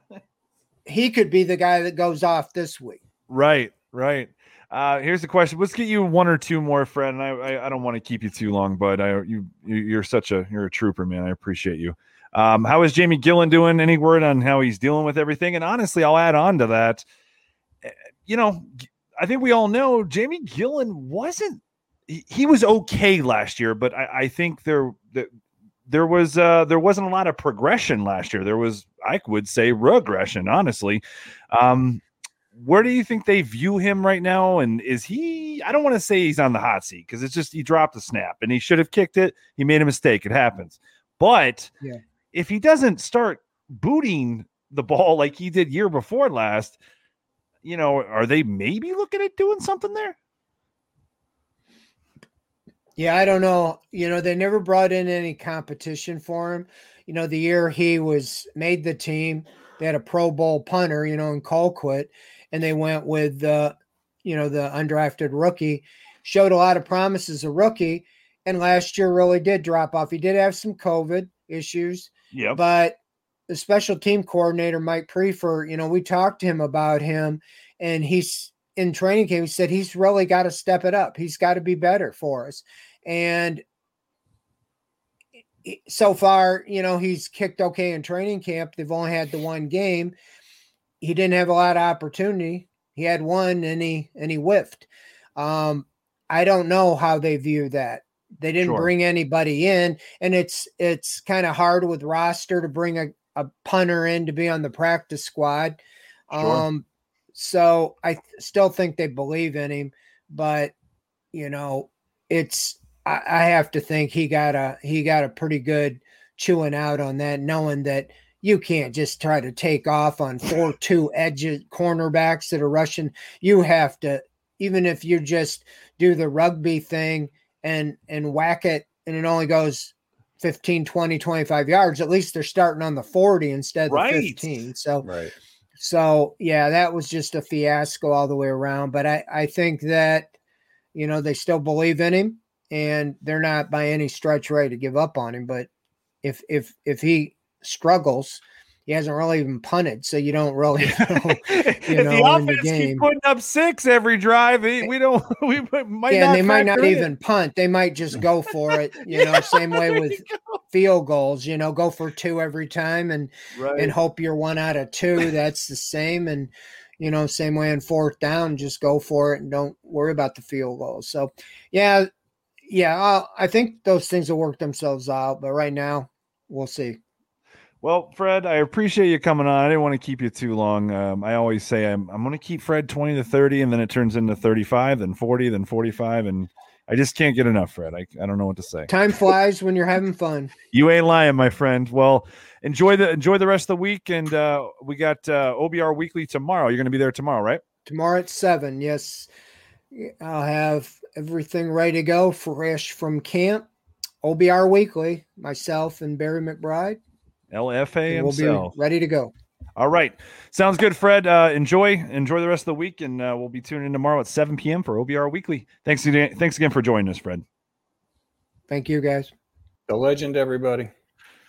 he could be the guy that goes off this week. Right, right. Uh, here's the question. Let's get you one or two more, Fred. And I, I, I don't want to keep you too long, but I, you, you're such a, you're a trooper, man. I appreciate you. Um, how is Jamie Gillan doing? Any word on how he's dealing with everything? And honestly, I'll add on to that you know, I think we all know Jamie Gillan wasn't he, he was okay last year, but I, I think there that there was uh there wasn't a lot of progression last year. There was I would say regression, honestly. Um where do you think they view him right now? And is he I don't want to say he's on the hot seat because it's just he dropped the snap and he should have kicked it. He made a mistake. It happens. But yeah. if he doesn't start booting the ball like he did year before last, you know, are they maybe looking at doing something there? Yeah, I don't know. You know, they never brought in any competition for him. You know, the year he was made the team, they had a Pro Bowl punter, you know, in Colquitt, and they went with the, you know, the undrafted rookie. Showed a lot of promise as a rookie, and last year really did drop off. He did have some COVID issues, yeah, but the special team coordinator Mike Priefer, you know, we talked to him about him, and he's in training camp. He said he's really got to step it up. He's got to be better for us. And so far, you know, he's kicked okay in training camp. They've only had the one game. He didn't have a lot of opportunity. He had one and he and he whiffed. Um, I don't know how they view that. They didn't sure. bring anybody in, and it's it's kind of hard with roster to bring a, a punter in to be on the practice squad. Sure. Um, so I th- still think they believe in him, but you know, it's I, I have to think he got a he got a pretty good chewing out on that, knowing that you can't just try to take off on four two edges cornerbacks that are rushing. You have to, even if you just do the rugby thing and and whack it and it only goes 15, 20, 25 yards, at least they're starting on the 40 instead of right. 15. So, right. So, yeah, that was just a fiasco all the way around. But I, I think that, you know, they still believe in him and they're not by any stretch ready to give up on him. But if, if, if he struggles, he hasn't really even punted, so you don't really know. You know, the offense the keep putting up six every drive. We don't. We might. Yeah, they might not even punt. They might just go for it. You know, same way with field goals. You know, go for two every time and right. and hope you're one out of two. That's the same. And you know, same way in fourth down, just go for it and don't worry about the field goals. So, yeah, yeah, I'll, I think those things will work themselves out. But right now, we'll see. Well, Fred, I appreciate you coming on. I didn't want to keep you too long. Um, I always say I'm, I'm going to keep Fred 20 to 30, and then it turns into 35, then 40, then 45. And I just can't get enough, Fred. I, I don't know what to say. Time flies when you're having fun. You ain't lying, my friend. Well, enjoy the enjoy the rest of the week. And uh, we got uh, OBR Weekly tomorrow. You're going to be there tomorrow, right? Tomorrow at 7. Yes. I'll have everything ready to go, fresh from camp. OBR Weekly, myself and Barry McBride. LFA himself. We'll be ready to go. All right. Sounds good, Fred. Uh, enjoy enjoy the rest of the week, and uh, we'll be tuning in tomorrow at 7 p.m. for OBR Weekly. Thanks again, thanks again for joining us, Fred. Thank you, guys. The legend, everybody.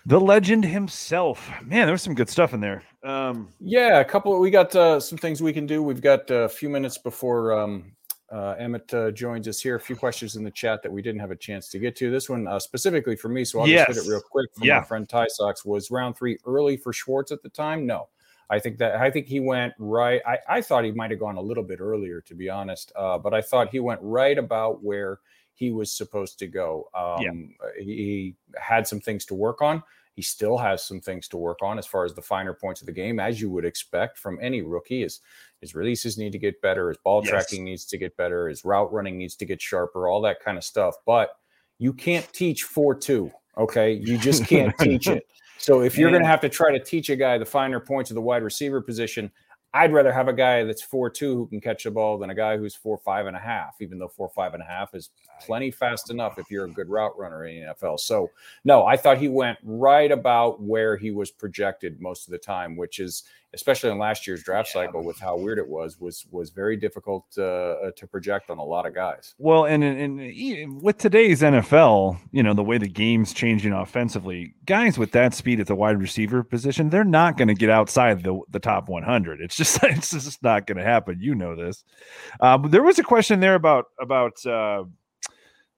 The legend himself. Man, there was some good stuff in there. Um, yeah, a couple. We got uh, some things we can do. We've got a few minutes before um, uh, Emmett uh, joins us here. A few questions in the chat that we didn't have a chance to get to. This one uh, specifically for me, so I'll yes. just hit it real quick. From yeah. my friend Ty Sox was round three early for Schwartz at the time. No, I think that I think he went right. I, I thought he might have gone a little bit earlier, to be honest, uh, but I thought he went right about where he was supposed to go. Um, yeah. He had some things to work on. He still has some things to work on as far as the finer points of the game, as you would expect from any rookie. His, his releases need to get better, his ball yes. tracking needs to get better, his route running needs to get sharper, all that kind of stuff. But you can't teach 4 2. Okay. You just can't teach it. So if you're going to have to try to teach a guy the finer points of the wide receiver position, I'd rather have a guy that's four two who can catch the ball than a guy who's four five and a half. Even though four five and a half is plenty fast enough if you're a good route runner in the NFL. So no, I thought he went right about where he was projected most of the time, which is especially in last year's draft yeah. cycle with how weird it was was was very difficult uh, uh to project on a lot of guys well and, and, and with today's nfl you know the way the game's changing offensively guys with that speed at the wide receiver position they're not going to get outside the, the top 100 it's just it's just not going to happen you know this uh, there was a question there about about uh,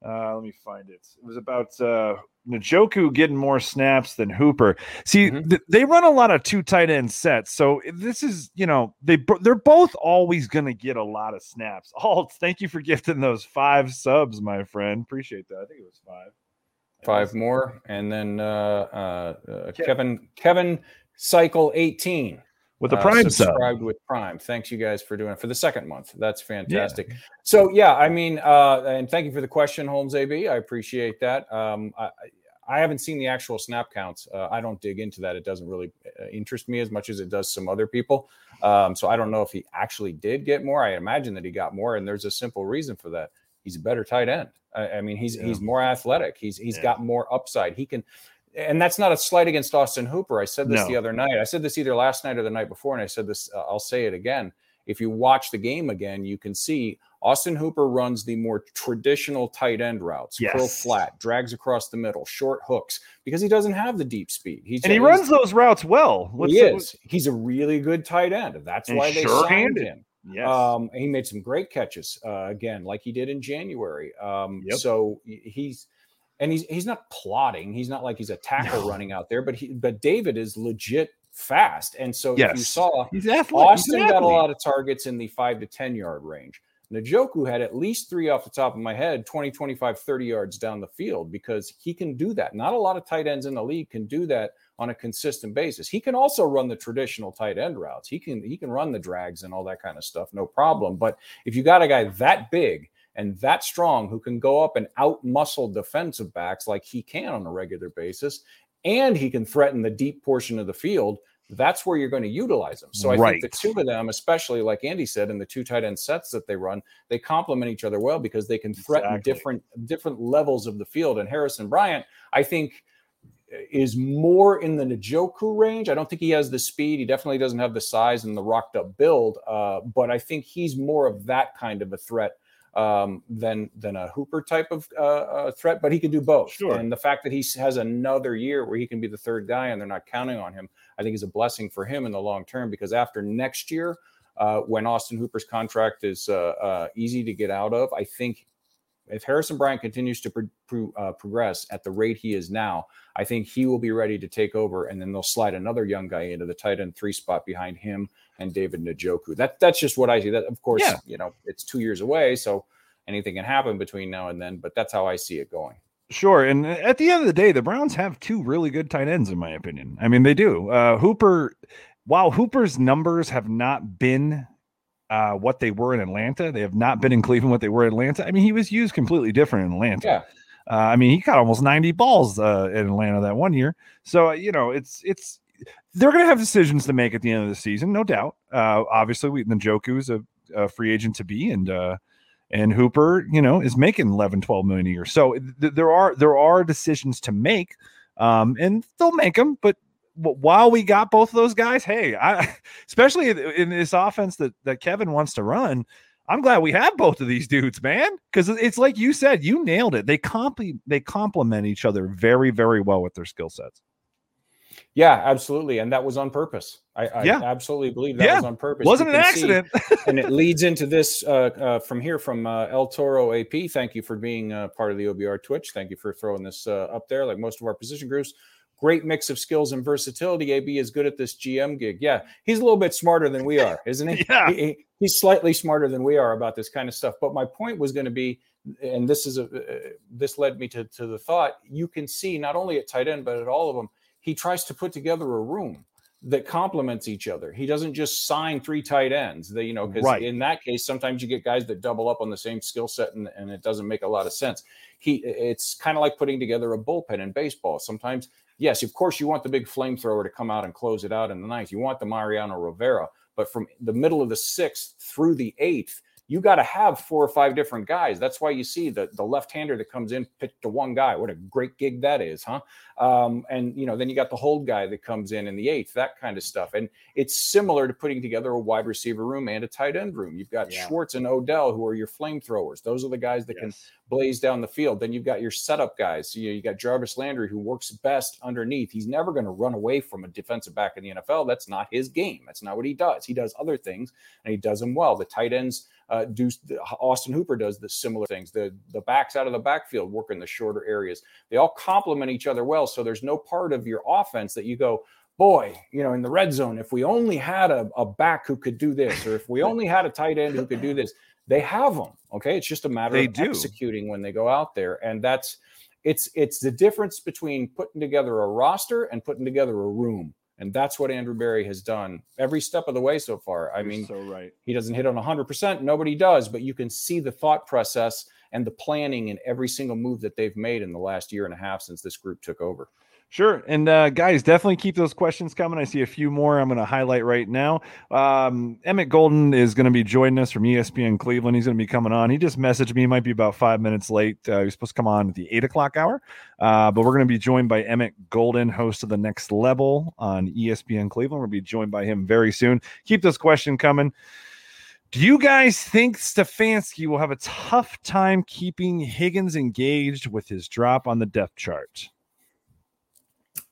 uh, let me find it. It was about uh, Njoku getting more snaps than Hooper. See, mm-hmm. th- they run a lot of two tight end sets, so this is you know they they're both always going to get a lot of snaps. Oh, thank you for gifting those five subs, my friend. Appreciate that. I think it was five. Five more, and then uh, uh, uh Kevin Kevin Cycle eighteen with the uh, Prime uh, subscribed sub. with Prime. Thanks you guys for doing it for the second month. That's fantastic. Yeah. So yeah, I mean, uh, and thank you for the question, Holmes AB. I appreciate that. Um, I, I haven't seen the actual snap counts. Uh, I don't dig into that. It doesn't really uh, interest me as much as it does some other people. Um, so I don't know if he actually did get more. I imagine that he got more, and there's a simple reason for that. He's a better tight end. I, I mean, he's yeah. he's more athletic. He's he's yeah. got more upside. He can and that's not a slight against Austin Hooper. I said this no. the other night. I said this either last night or the night before, and I said this. Uh, I'll say it again. If you watch the game again, you can see Austin Hooper runs the more traditional tight end routes, yes. curl flat, drags across the middle, short hooks, because he doesn't have the deep speed. He's and he runs those routes well. What's he the, is. He's a really good tight end. That's why they sure signed handed. him. Yes. Um, he made some great catches uh, again, like he did in January. Um, yep. So he's and he's he's not plotting. He's not like he's a tackle no. running out there, but he but David is legit fast. And so yes. if you saw he's Austin got a lot of targets in the five to 10 yard range. Njoku had at least three off the top of my head, 20, 25, 30 yards down the field because he can do that. Not a lot of tight ends in the league can do that on a consistent basis. He can also run the traditional tight end routes. He can he can run the drags and all that kind of stuff, no problem. But if you got a guy that big and that strong who can go up and out muscle defensive backs like he can on a regular basis, and he can threaten the deep portion of the field, that's where you're going to utilize them. So I right. think the two of them, especially like Andy said, in the two tight end sets that they run, they complement each other well because they can threaten exactly. different different levels of the field. And Harrison Bryant, I think, is more in the Njoku range. I don't think he has the speed. He definitely doesn't have the size and the rocked up build. Uh, but I think he's more of that kind of a threat um, than than a Hooper type of uh, uh, threat, but he can do both. Sure. And the fact that he has another year where he can be the third guy and they're not counting on him, I think is a blessing for him in the long term. Because after next year, uh, when Austin Hooper's contract is uh, uh, easy to get out of, I think if Harrison Bryant continues to pro- pro- uh, progress at the rate he is now, I think he will be ready to take over, and then they'll slide another young guy into the tight end three spot behind him and David Njoku. That that's just what I see. That of course, yeah. you know, it's two years away, so anything can happen between now and then. But that's how I see it going. Sure, and at the end of the day, the Browns have two really good tight ends, in my opinion. I mean, they do. Uh, Hooper, while Hooper's numbers have not been uh, what they were in Atlanta, they have not been in Cleveland what they were in Atlanta. I mean, he was used completely different in Atlanta. Yeah. Uh, I mean, he caught almost 90 balls uh, in Atlanta that one year. So, you know, it's it's they're going to have decisions to make at the end of the season, no doubt. Uh, obviously, we, Njoku is a, a, free agent to be, and uh, and Hooper, you know, is making 11, 12 million a year. So th- there are there are decisions to make, um, and they'll make them. But while we got both of those guys, hey, I, especially in this offense that that Kevin wants to run. I'm glad we have both of these dudes, man, because it's like you said, you nailed it. They comp they complement each other very, very well with their skill sets. Yeah, absolutely, and that was on purpose. I, I yeah. absolutely believe that yeah. was on purpose. Wasn't an accident, see, and it leads into this uh, uh, from here from uh, El Toro AP. Thank you for being uh, part of the OBR Twitch. Thank you for throwing this uh, up there. Like most of our position groups, great mix of skills and versatility. AB is good at this GM gig. Yeah, he's a little bit smarter than we are, isn't he? yeah, he, he's slightly smarter than we are about this kind of stuff. But my point was going to be and this is a uh, this led me to to the thought you can see not only at tight end but at all of them he tries to put together a room that complements each other. He doesn't just sign three tight ends. That you know, because right. in that case, sometimes you get guys that double up on the same skill set, and, and it doesn't make a lot of sense. He, it's kind of like putting together a bullpen in baseball. Sometimes, yes, of course, you want the big flamethrower to come out and close it out in the ninth. You want the Mariano Rivera, but from the middle of the sixth through the eighth, you got to have four or five different guys. That's why you see the the left hander that comes in picked to one guy. What a great gig that is, huh? Um, and you know, then you got the hold guy that comes in in the eighth, that kind of stuff. And it's similar to putting together a wide receiver room and a tight end room. You've got yeah. Schwartz and Odell who are your flamethrowers. Those are the guys that yes. can blaze down the field. Then you've got your setup guys. So you, you got Jarvis Landry who works best underneath. He's never going to run away from a defensive back in the NFL. That's not his game. That's not what he does. He does other things and he does them well. The tight ends uh, do Austin Hooper does the similar things. The the backs out of the backfield work in the shorter areas. They all complement each other well. So there's no part of your offense that you go, boy, you know, in the red zone, if we only had a, a back who could do this, or if we only had a tight end who could do this, they have them. Okay, it's just a matter they of do. executing when they go out there, and that's it's it's the difference between putting together a roster and putting together a room. And that's what Andrew Berry has done every step of the way so far. I You're mean, so right. He doesn't hit on 100%. Nobody does, but you can see the thought process and the planning in every single move that they've made in the last year and a half since this group took over. Sure. And uh, guys, definitely keep those questions coming. I see a few more I'm going to highlight right now. Um, Emmett Golden is going to be joining us from ESPN Cleveland. He's going to be coming on. He just messaged me. He might be about five minutes late. Uh, he's supposed to come on at the eight o'clock hour. Uh, but we're going to be joined by Emmett Golden, host of The Next Level on ESPN Cleveland. We'll be joined by him very soon. Keep this question coming. Do you guys think Stefanski will have a tough time keeping Higgins engaged with his drop on the depth chart?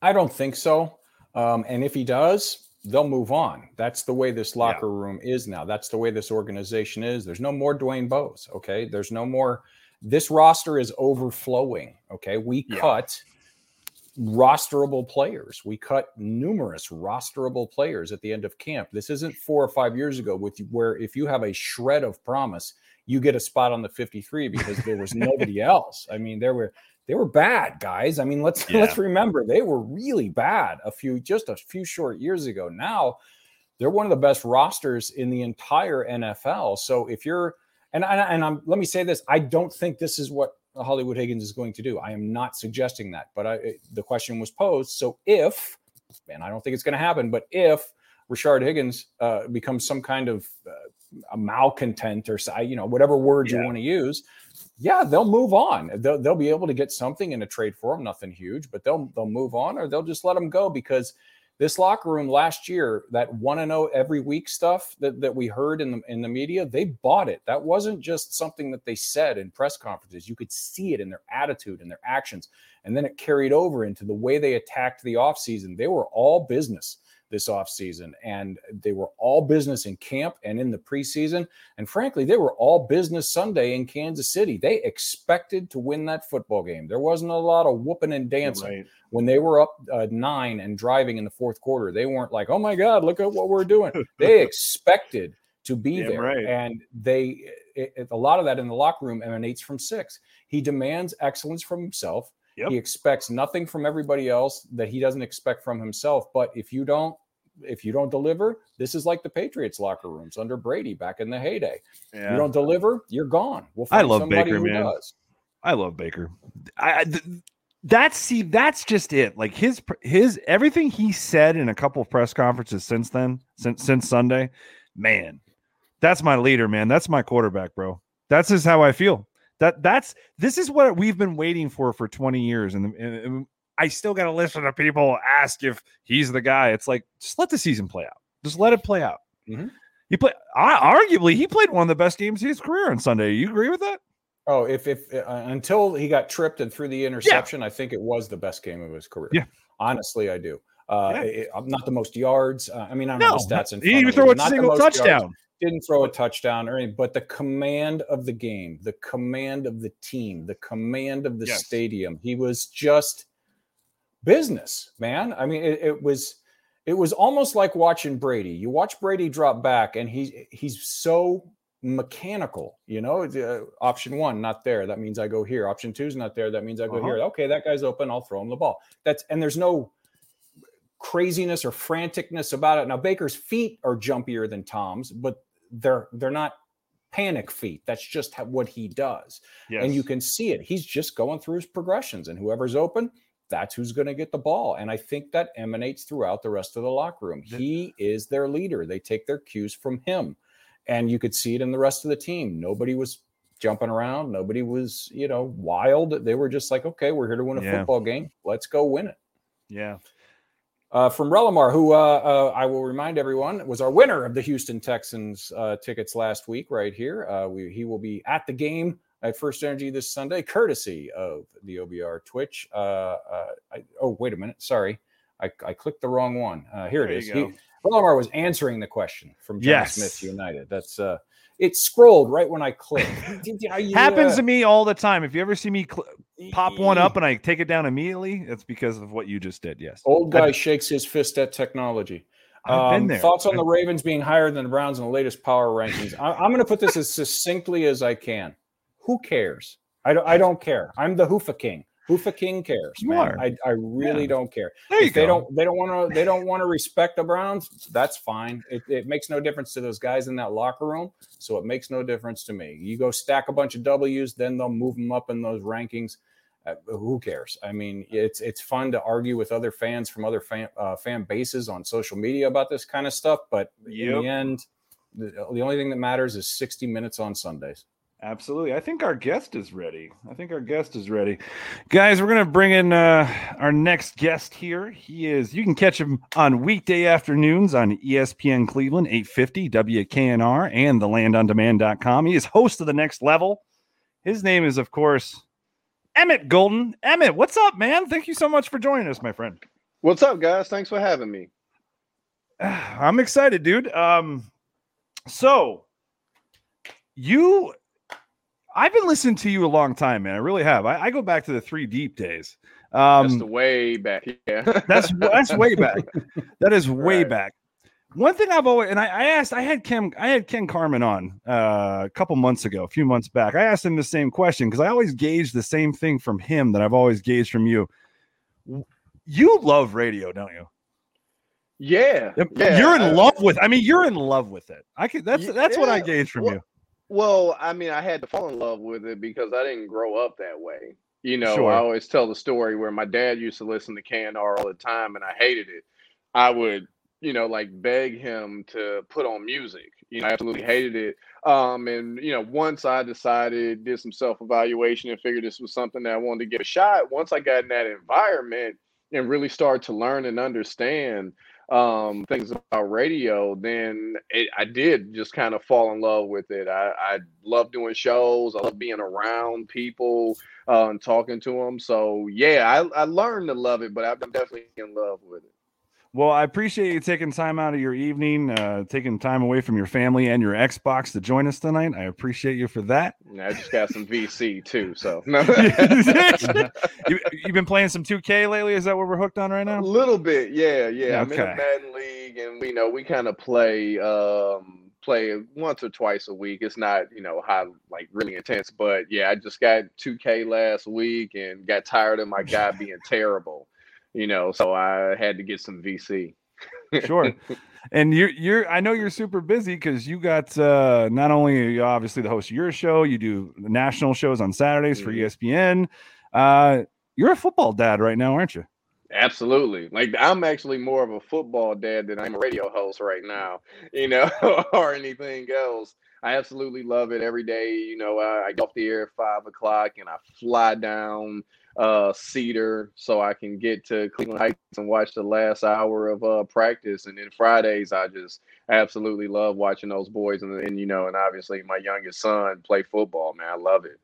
I don't think so. Um, and if he does, they'll move on. That's the way this locker yeah. room is now. That's the way this organization is. There's no more Dwayne Bowe's. Okay. There's no more. This roster is overflowing. Okay. We yeah. cut rosterable players. We cut numerous rosterable players at the end of camp. This isn't four or five years ago with where if you have a shred of promise, you get a spot on the 53 because there was nobody else. I mean, there were they were bad guys. I mean, let's yeah. let's remember they were really bad a few just a few short years ago. Now they're one of the best rosters in the entire NFL. So if you're and and, and I'm let me say this, I don't think this is what Hollywood Higgins is going to do. I am not suggesting that, but I, the question was posed. So if, and I don't think it's going to happen, but if Rashard Higgins uh, becomes some kind of uh, a malcontent or you know whatever word yeah. you want to use, yeah, they'll move on. They'll, they'll be able to get something in a trade for him, nothing huge, but they'll they'll move on or they'll just let him go because this locker room last year, that one and zero oh every week stuff that, that we heard in the in the media, they bought it. That wasn't just something that they said in press conferences. You could see it in their attitude and their actions, and then it carried over into the way they attacked the offseason. They were all business this offseason. And they were all business in camp and in the preseason. And frankly, they were all business Sunday in Kansas City. They expected to win that football game. There wasn't a lot of whooping and dancing right. when they were up uh, nine and driving in the fourth quarter. They weren't like, oh my God, look at what we're doing. they expected to be yeah, there. Right. And they, it, it, a lot of that in the locker room emanates from six. He demands excellence from himself. Yep. He expects nothing from everybody else that he doesn't expect from himself. But if you don't, if you don't deliver, this is like the Patriots locker rooms under Brady back in the heyday. Yeah. You don't deliver, you're gone. We'll I love Baker, man. Does. I love Baker. I, I th- that's see, that's just it. Like his his everything he said in a couple of press conferences since then, since since Sunday, man, that's my leader, man. That's my quarterback, bro. That's just how I feel. That that's this is what we've been waiting for for 20 years, and, and I still got to listen to people ask if he's the guy. It's like just let the season play out. Just let it play out. Mm-hmm. He played. arguably, he played one of the best games of his career on Sunday. You agree with that? Oh, if if uh, until he got tripped and threw the interception, yeah. I think it was the best game of his career. Yeah, honestly, I do. Uh, yeah. it, not the most yards. Uh, I mean, I don't no, know the stats. In he didn't even throw a single touchdown. Yards didn't throw a touchdown or anything, but the command of the game, the command of the team, the command of the yes. stadium. He was just business, man. I mean, it, it, was it was almost like watching Brady. You watch Brady drop back, and he's he's so mechanical. You know, uh, option one not there. That means I go here. Option two is not there. That means I go uh-huh. here. Okay, that guy's open. I'll throw him the ball. That's and there's no craziness or franticness about it. Now Baker's feet are jumpier than Tom's, but they're they're not panic feet. That's just what he does. Yes. And you can see it. He's just going through his progressions and whoever's open, that's who's going to get the ball. And I think that emanates throughout the rest of the locker room. He is their leader. They take their cues from him. And you could see it in the rest of the team. Nobody was jumping around. Nobody was, you know, wild. They were just like, okay, we're here to win a yeah. football game. Let's go win it. Yeah. Uh, from Relamar, who uh, uh, I will remind everyone was our winner of the Houston Texans uh, tickets last week, right here. Uh, we, he will be at the game at First Energy this Sunday, courtesy of the OBR Twitch. Uh, I, oh, wait a minute. Sorry. I, I clicked the wrong one. here there it is. He, Relamar was answering the question from John yes. Smith United. That's it scrolled right when I clicked. Happens to me all the time. If you ever see me cl- pop one up and I take it down immediately, it's because of what you just did. Yes. Old guy I, shakes his fist at technology. Um, thoughts on the Ravens being higher than the Browns in the latest power rankings? I, am going to put this as succinctly as I can. Who cares? I don't. I don't care. I'm the Hoofa King. Hoofa King cares, you man. Are. I, I really yeah. don't care. They go. don't they don't want to they don't want to respect the Browns, that's fine. It, it makes no difference to those guys in that locker room. So it makes no difference to me. You go stack a bunch of W's, then they'll move them up in those rankings. Uh, who cares? I mean, it's it's fun to argue with other fans from other fan uh, fan bases on social media about this kind of stuff, but yep. in the end, the, the only thing that matters is 60 minutes on Sundays. Absolutely. I think our guest is ready. I think our guest is ready. Guys, we're going to bring in uh, our next guest here. He is, you can catch him on weekday afternoons on ESPN Cleveland, 850 WKNR, and the landondemand.com. He is host of The Next Level. His name is, of course, Emmett Golden. Emmett, what's up, man? Thank you so much for joining us, my friend. What's up, guys? Thanks for having me. I'm excited, dude. Um, so you I've been listening to you a long time, man. I really have. I, I go back to the three deep days. Um, that's the way back. Yeah, that's that's way back. That is way right. back. One thing I've always and I, I, asked, I had Kim I had Ken Carman on uh, a couple months ago, a few months back. I asked him the same question because I always gauge the same thing from him that I've always gauged from you. You love radio, don't you? Yeah, yeah. You're in love with. I mean, you're in love with it. I can. That's that's yeah. what I gauge from well, you. Well, I mean, I had to fall in love with it because I didn't grow up that way. You know, sure. I always tell the story where my dad used to listen to KNR all the time and I hated it. I would, you know, like beg him to put on music. You know, I absolutely hated it. Um, and you know, once I decided, did some self-evaluation and figured this was something that I wanted to give a shot, once I got in that environment and really started to learn and understand um, things about radio, then it, I did just kind of fall in love with it. I, I love doing shows. I love being around people uh, and talking to them. So yeah, I, I learned to love it, but I'm definitely in love with it. Well, I appreciate you taking time out of your evening, uh, taking time away from your family and your Xbox to join us tonight. I appreciate you for that. I just got some VC too, so you, have been playing some 2K lately. Is that what we're hooked on right now? A little bit, yeah, yeah. Okay. I'm in a Madden league, and we know we kind of play um, play once or twice a week. It's not you know high like really intense, but yeah, I just got 2K last week and got tired of my guy being terrible you know, so I had to get some VC. sure. And you're you're I know you're super busy because you got uh not only obviously the host of your show, you do national shows on Saturdays for mm-hmm. ESPN. Uh you're a football dad right now, aren't you? Absolutely. Like I'm actually more of a football dad than I'm a radio host right now, you know, or anything else. I absolutely love it every day. You know, I, I get off the air at five o'clock and I fly down uh, Cedar so I can get to Cleveland Heights and watch the last hour of uh, practice. And then Fridays, I just absolutely love watching those boys and, and you know, and obviously my youngest son play football. Man, I love it.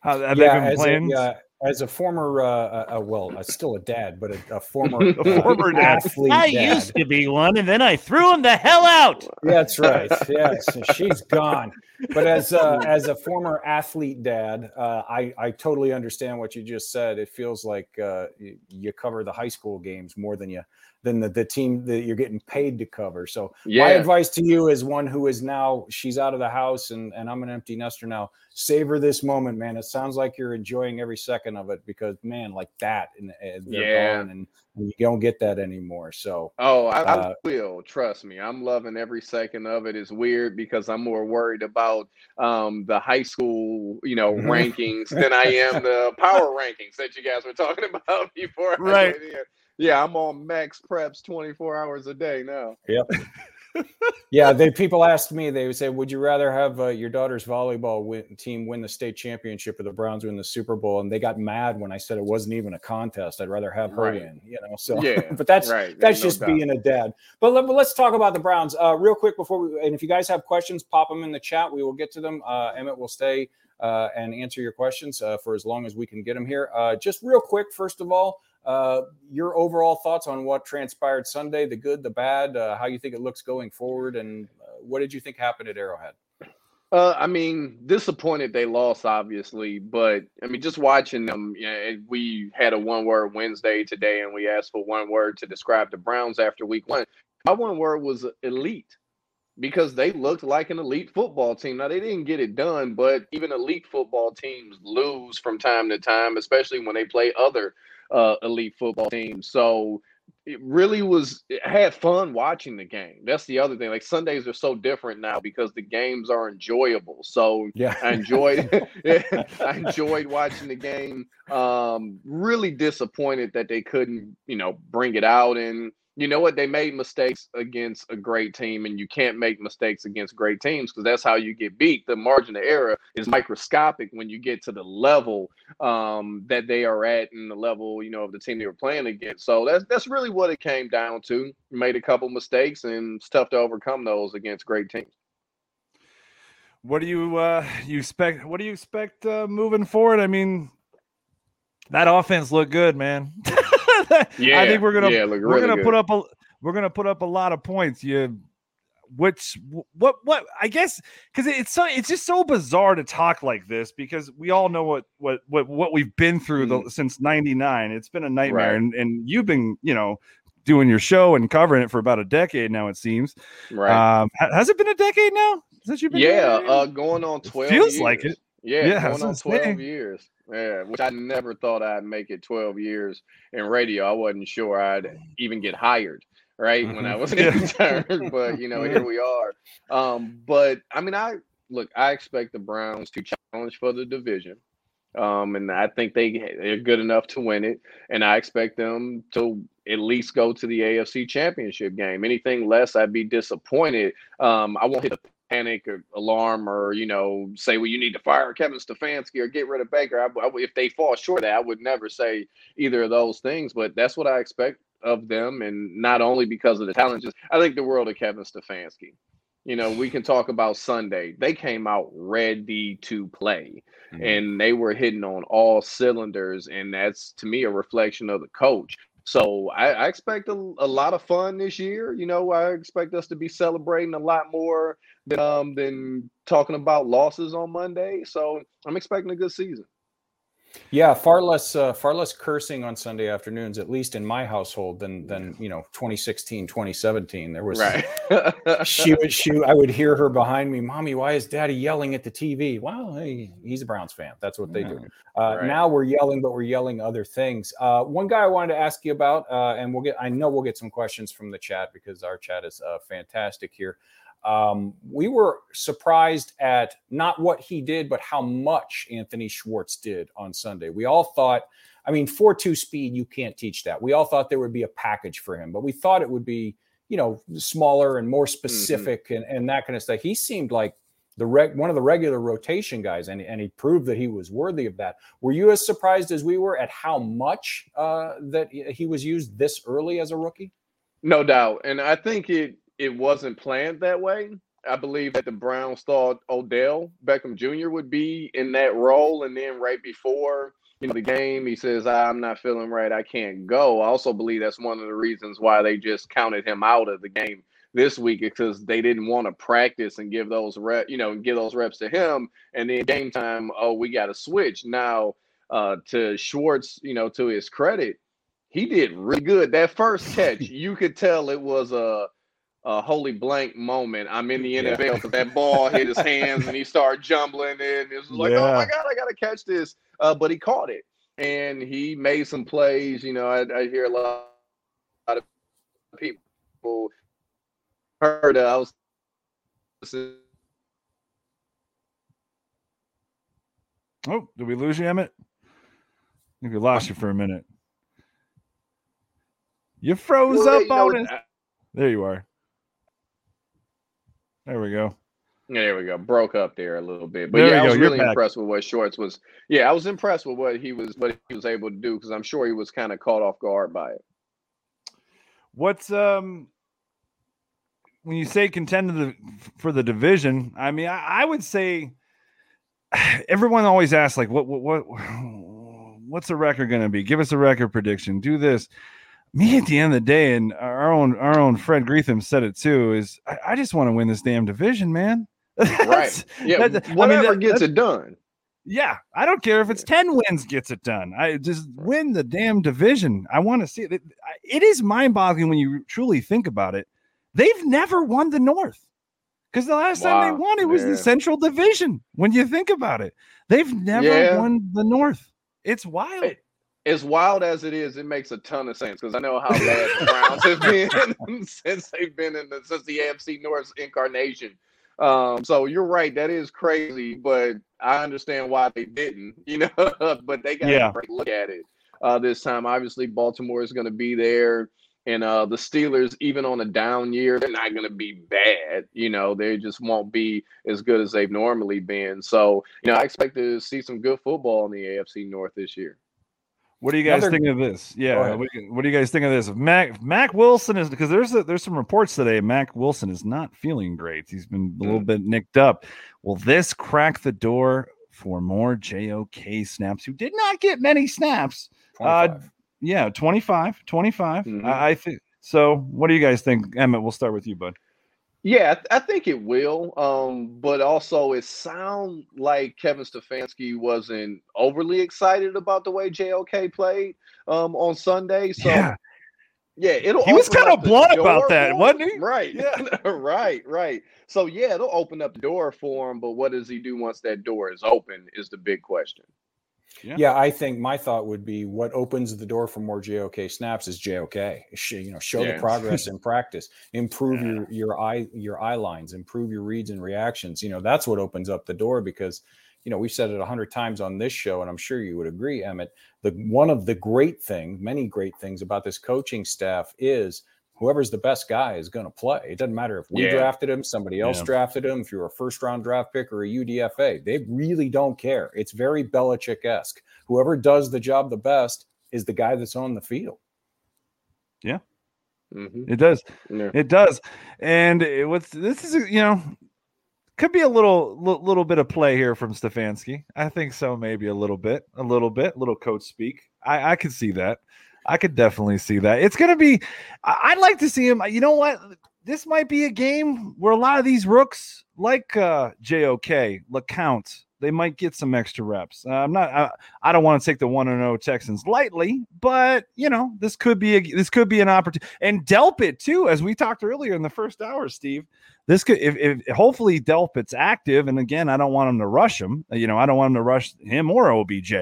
How have yeah, they been playing? A, uh, as a former, uh, uh, uh well, uh, still a dad, but a, a former, a former athlete. I dad. used to be one, and then I threw him the hell out. That's right. Yes, she's gone. But as uh, as a former athlete dad, uh, I I totally understand what you just said. It feels like uh, you, you cover the high school games more than you than the, the team that you're getting paid to cover. So yeah. my advice to you is one who is now she's out of the house and, and I'm an empty nester now. Savor this moment, man. It sounds like you're enjoying every second of it because man, like that and, and yeah. and, and, you don't get that anymore. So oh, I, uh, I, will trust me. I'm loving every second of it. It's weird because I'm more worried about um, the high school, you know, rankings than I am the power rankings that you guys were talking about before. Right yeah, I'm on max preps 24 hours a day now. Yep. yeah, they people asked me. They would say, "Would you rather have uh, your daughter's volleyball win, team win the state championship or the Browns win the Super Bowl?" And they got mad when I said it wasn't even a contest. I'd rather have her right. in, you know. So, yeah, but that's right. that's just being a dad. But let, us talk about the Browns uh, real quick before we. And if you guys have questions, pop them in the chat. We will get to them. Uh, Emmett will stay uh, and answer your questions uh, for as long as we can get them here. Uh, just real quick, first of all. Uh, your overall thoughts on what transpired Sunday, the good, the bad, uh, how you think it looks going forward, and uh, what did you think happened at Arrowhead? Uh, I mean, disappointed they lost, obviously, but I mean, just watching them. You know, we had a one-word Wednesday today, and we asked for one word to describe the Browns after Week One. My one word was elite because they looked like an elite football team. Now they didn't get it done, but even elite football teams lose from time to time, especially when they play other uh, elite football team. So it really was it had fun watching the game. That's the other thing. Like Sundays are so different now because the games are enjoyable. So yeah, I enjoyed I enjoyed watching the game. Um, really disappointed that they couldn't, you know, bring it out and you know what? They made mistakes against a great team, and you can't make mistakes against great teams because that's how you get beat. The margin of error is microscopic when you get to the level um, that they are at and the level, you know, of the team they were playing against. So that's that's really what it came down to. made a couple mistakes, and it's tough to overcome those against great teams. What do you uh, you expect? What do you expect uh, moving forward? I mean, that offense looked good, man. yeah, I think we're gonna yeah, we're really gonna good. put up a we're gonna put up a lot of points. You which what what I guess because it's so it's just so bizarre to talk like this because we all know what what what what we've been through mm. the, since 99 it's been a nightmare right. and and you've been you know doing your show and covering it for about a decade now it seems right um has it been a decade now since you've been yeah uh going on 12 it feels years. like it yeah, yeah going on 12 years yeah, which I never thought I'd make it 12 years in radio. I wasn't sure I'd even get hired, right? When I mm-hmm. was an intern, but you know, here we are. Um, but I mean, I look, I expect the Browns to challenge for the division. Um, and I think they they're good enough to win it, and I expect them to at least go to the AFC Championship game. Anything less, I'd be disappointed. Um, I won't hit a panic or alarm or you know say well you need to fire Kevin Stefanski or get rid of Baker. I, I, if they fall short of that, I would never say either of those things. But that's what I expect of them, and not only because of the challenges. I think the world of Kevin Stefanski. You know, we can talk about Sunday. They came out ready to play, mm-hmm. and they were hitting on all cylinders, and that's to me a reflection of the coach. So I, I expect a, a, lot of fun this year. You know, I expect us to be celebrating a lot more than um, than talking about losses on Monday. So I'm expecting a good season. Yeah, far less uh, far less cursing on Sunday afternoons, at least in my household, than than you know 2016, 2017. There was right. she would she I would hear her behind me, "Mommy, why is Daddy yelling at the TV?" Well, hey, he's a Browns fan. That's what they yeah. do. Uh, right. Now we're yelling, but we're yelling other things. Uh, one guy I wanted to ask you about, uh, and we'll get I know we'll get some questions from the chat because our chat is uh, fantastic here. Um, we were surprised at not what he did, but how much Anthony Schwartz did on Sunday. We all thought, I mean, 4 2 speed, you can't teach that. We all thought there would be a package for him, but we thought it would be, you know, smaller and more mm-hmm. specific mm-hmm. and, and that kind of stuff. He seemed like the reg, one of the regular rotation guys, and, and he proved that he was worthy of that. Were you as surprised as we were at how much uh, that he was used this early as a rookie? No doubt, and I think it it wasn't planned that way. I believe that the Browns thought Odell Beckham Jr. would be in that role, and then right before you know the game, he says, "I'm not feeling right. I can't go." I also believe that's one of the reasons why they just counted him out of the game this week because they didn't want to practice and give those rep, you know, give those reps to him. And then game time, oh, we got to switch now. Uh, to Schwartz, you know, to his credit, he did really good. That first catch, you could tell it was a, a holy blank moment. I'm in the NFL because that ball hit his hands and he started jumbling it. it was like, yeah. oh my God, I got to catch this. Uh, but he caught it and he made some plays. You know, I, I hear a lot, a lot of people heard uh, I was Oh, did we lose you, Emmett? I think we lost you for a minute. You froze well, up on it. There you are. There we go. Yeah, there we go. Broke up there a little bit, but there yeah, I was go. really impressed with what Schwartz was. Yeah, I was impressed with what he was what he was able to do because I'm sure he was kind of caught off guard by it. What's um when you say contend for the division? I mean, I, I would say everyone always asks like, what what what what's the record going to be? Give us a record prediction. Do this me at the end of the day, and our own our own Fred Greetham said it too. Is I, I just want to win this damn division, man. right? Yeah. Whatever I mean, that, gets it done. Yeah, I don't care if it's ten wins gets it done. I just win the damn division. I want to see it. It is mind boggling when you truly think about it. They've never won the North because the last wow. time they won it was the Central Division. When you think about it, they've never yeah. won the North. It's wild as wild as it is, it makes a ton of sense because I know how bad the Browns have been since they've been in the since the AFC North incarnation. Um, so you're right, that is crazy, but I understand why they didn't, you know. but they got yeah. to look at it uh, this time. Obviously, Baltimore is going to be there, and uh, the Steelers, even on a down year, they're not going to be bad. You know, they just won't be as good as they've normally been. So, you know, I expect to see some good football in the AFC North this year. What do you guys Another, think of this? Yeah, what do, you, what do, you, guys think of this? Mac Mack Wilson is because there's a, there's some reports today. Mac Wilson is not feeling great. He's been a little mm. bit nicked up. Will this crack the door for more JOK snaps? Who did not get many snaps? 25. Uh, yeah, 25, 25. Mm-hmm. I, I think so. What do you guys think, Emmett? We'll start with you, bud. Yeah, I think it will. Um, but also it sounds like Kevin Stefanski wasn't overly excited about the way JOK played um, on Sunday. So yeah, yeah it'll he was kind of blunt about that, wasn't he? Right. Yeah. right, right. So yeah, it'll open up the door for him, but what does he do once that door is open is the big question. Yeah. yeah. I think my thought would be what opens the door for more JOK snaps is JOK. You know, show yeah. the progress in practice, improve yeah. your your eye your eye lines, improve your reads and reactions. You know, that's what opens up the door because you know we've said it a hundred times on this show, and I'm sure you would agree, Emmett. The one of the great things, many great things about this coaching staff is whoever's the best guy is going to play. It doesn't matter if we yeah. drafted him, somebody else yeah. drafted him, if you're a first round draft pick or a UDFA. They really don't care. It's very Belichick esque. Whoever does the job the best is the guy that's on the field. Yeah. Mm-hmm. It does. Yeah. It does. And it, what's this is, you know, could be a little little bit of play here from Stefanski. I think so, maybe a little bit, a little bit, little coach speak. I I could see that. I could definitely see that. It's going to be, I'd like to see him. You know what? This might be a game where a lot of these rooks, like uh, JOK, LeCounte, they might get some extra reps. Uh, I'm not. I, I don't want to take the one and zero Texans lightly, but you know this could be a this could be an opportunity. And Delpit too, as we talked earlier in the first hour, Steve. This could if, if hopefully Delpit's active. And again, I don't want him to rush him. You know, I don't want him to rush him or OBJ.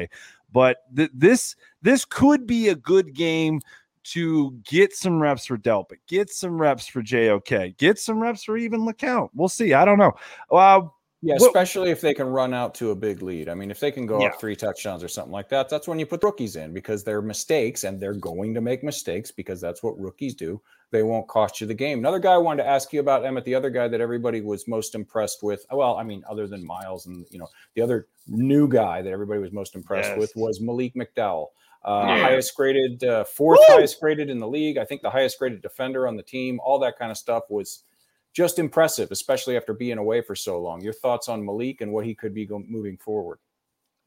But th- this this could be a good game to get some reps for Delpit, get some reps for JOK, get some reps for even LeCounte. We'll see. I don't know. Uh, yeah, especially if they can run out to a big lead. I mean, if they can go yeah. up three touchdowns or something like that, that's when you put rookies in because they're mistakes and they're going to make mistakes because that's what rookies do. They won't cost you the game. Another guy I wanted to ask you about, Emmett, the other guy that everybody was most impressed with. Well, I mean, other than Myles and you know, the other new guy that everybody was most impressed yes. with was Malik McDowell. Uh, yeah. highest graded, uh, fourth Woo! highest graded in the league. I think the highest graded defender on the team. All that kind of stuff was just impressive, especially after being away for so long. Your thoughts on Malik and what he could be go- moving forward?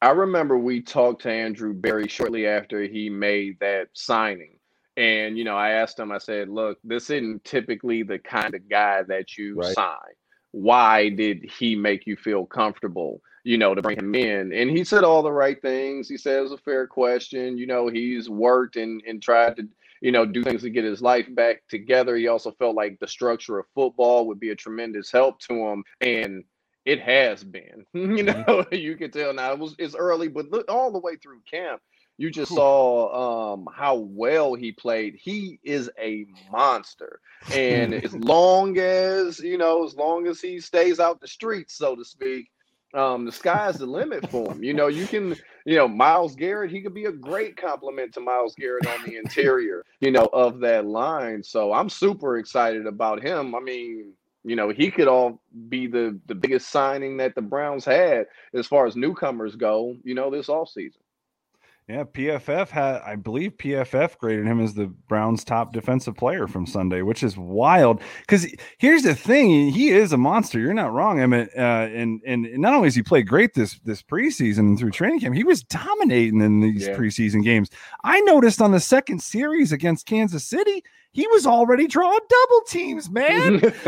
I remember we talked to Andrew Berry shortly after he made that signing, And you know, I asked him. I said, "Look, this isn't typically the kind of guy that you right. sign. Why did he make you feel comfortable?" You know, to bring him in. And he said all the right things. He said it was a fair question. You know, he's worked and and tried to you know, do things to get his life back together. He also felt like the structure of football would be a tremendous help to him. And it has been. you mm-hmm. know, you can tell now it was it's early, but look all the way through camp. You just saw um, how well he played. He is a monster, and as long as you know, as long as he stays out the streets, so to speak, um, the sky's the limit for him. You know, you can, you know, Myles Garrett, he could be a great complement to Myles Garrett on the interior, you know, of that line. So I'm super excited about him. I mean, you know, he could all be the the biggest signing that the Browns had as far as newcomers go, you know, this offseason. Yeah, PFF had, I believe PFF graded him as the Browns' top defensive player from Sunday, which is wild. Because here's the thing: he is a monster. You're not wrong, Emmett. Uh, and and not only has he played great this this preseason and through training camp, he was dominating in these yeah. preseason games. I noticed on the second series against Kansas City, he was already drawing double teams, man.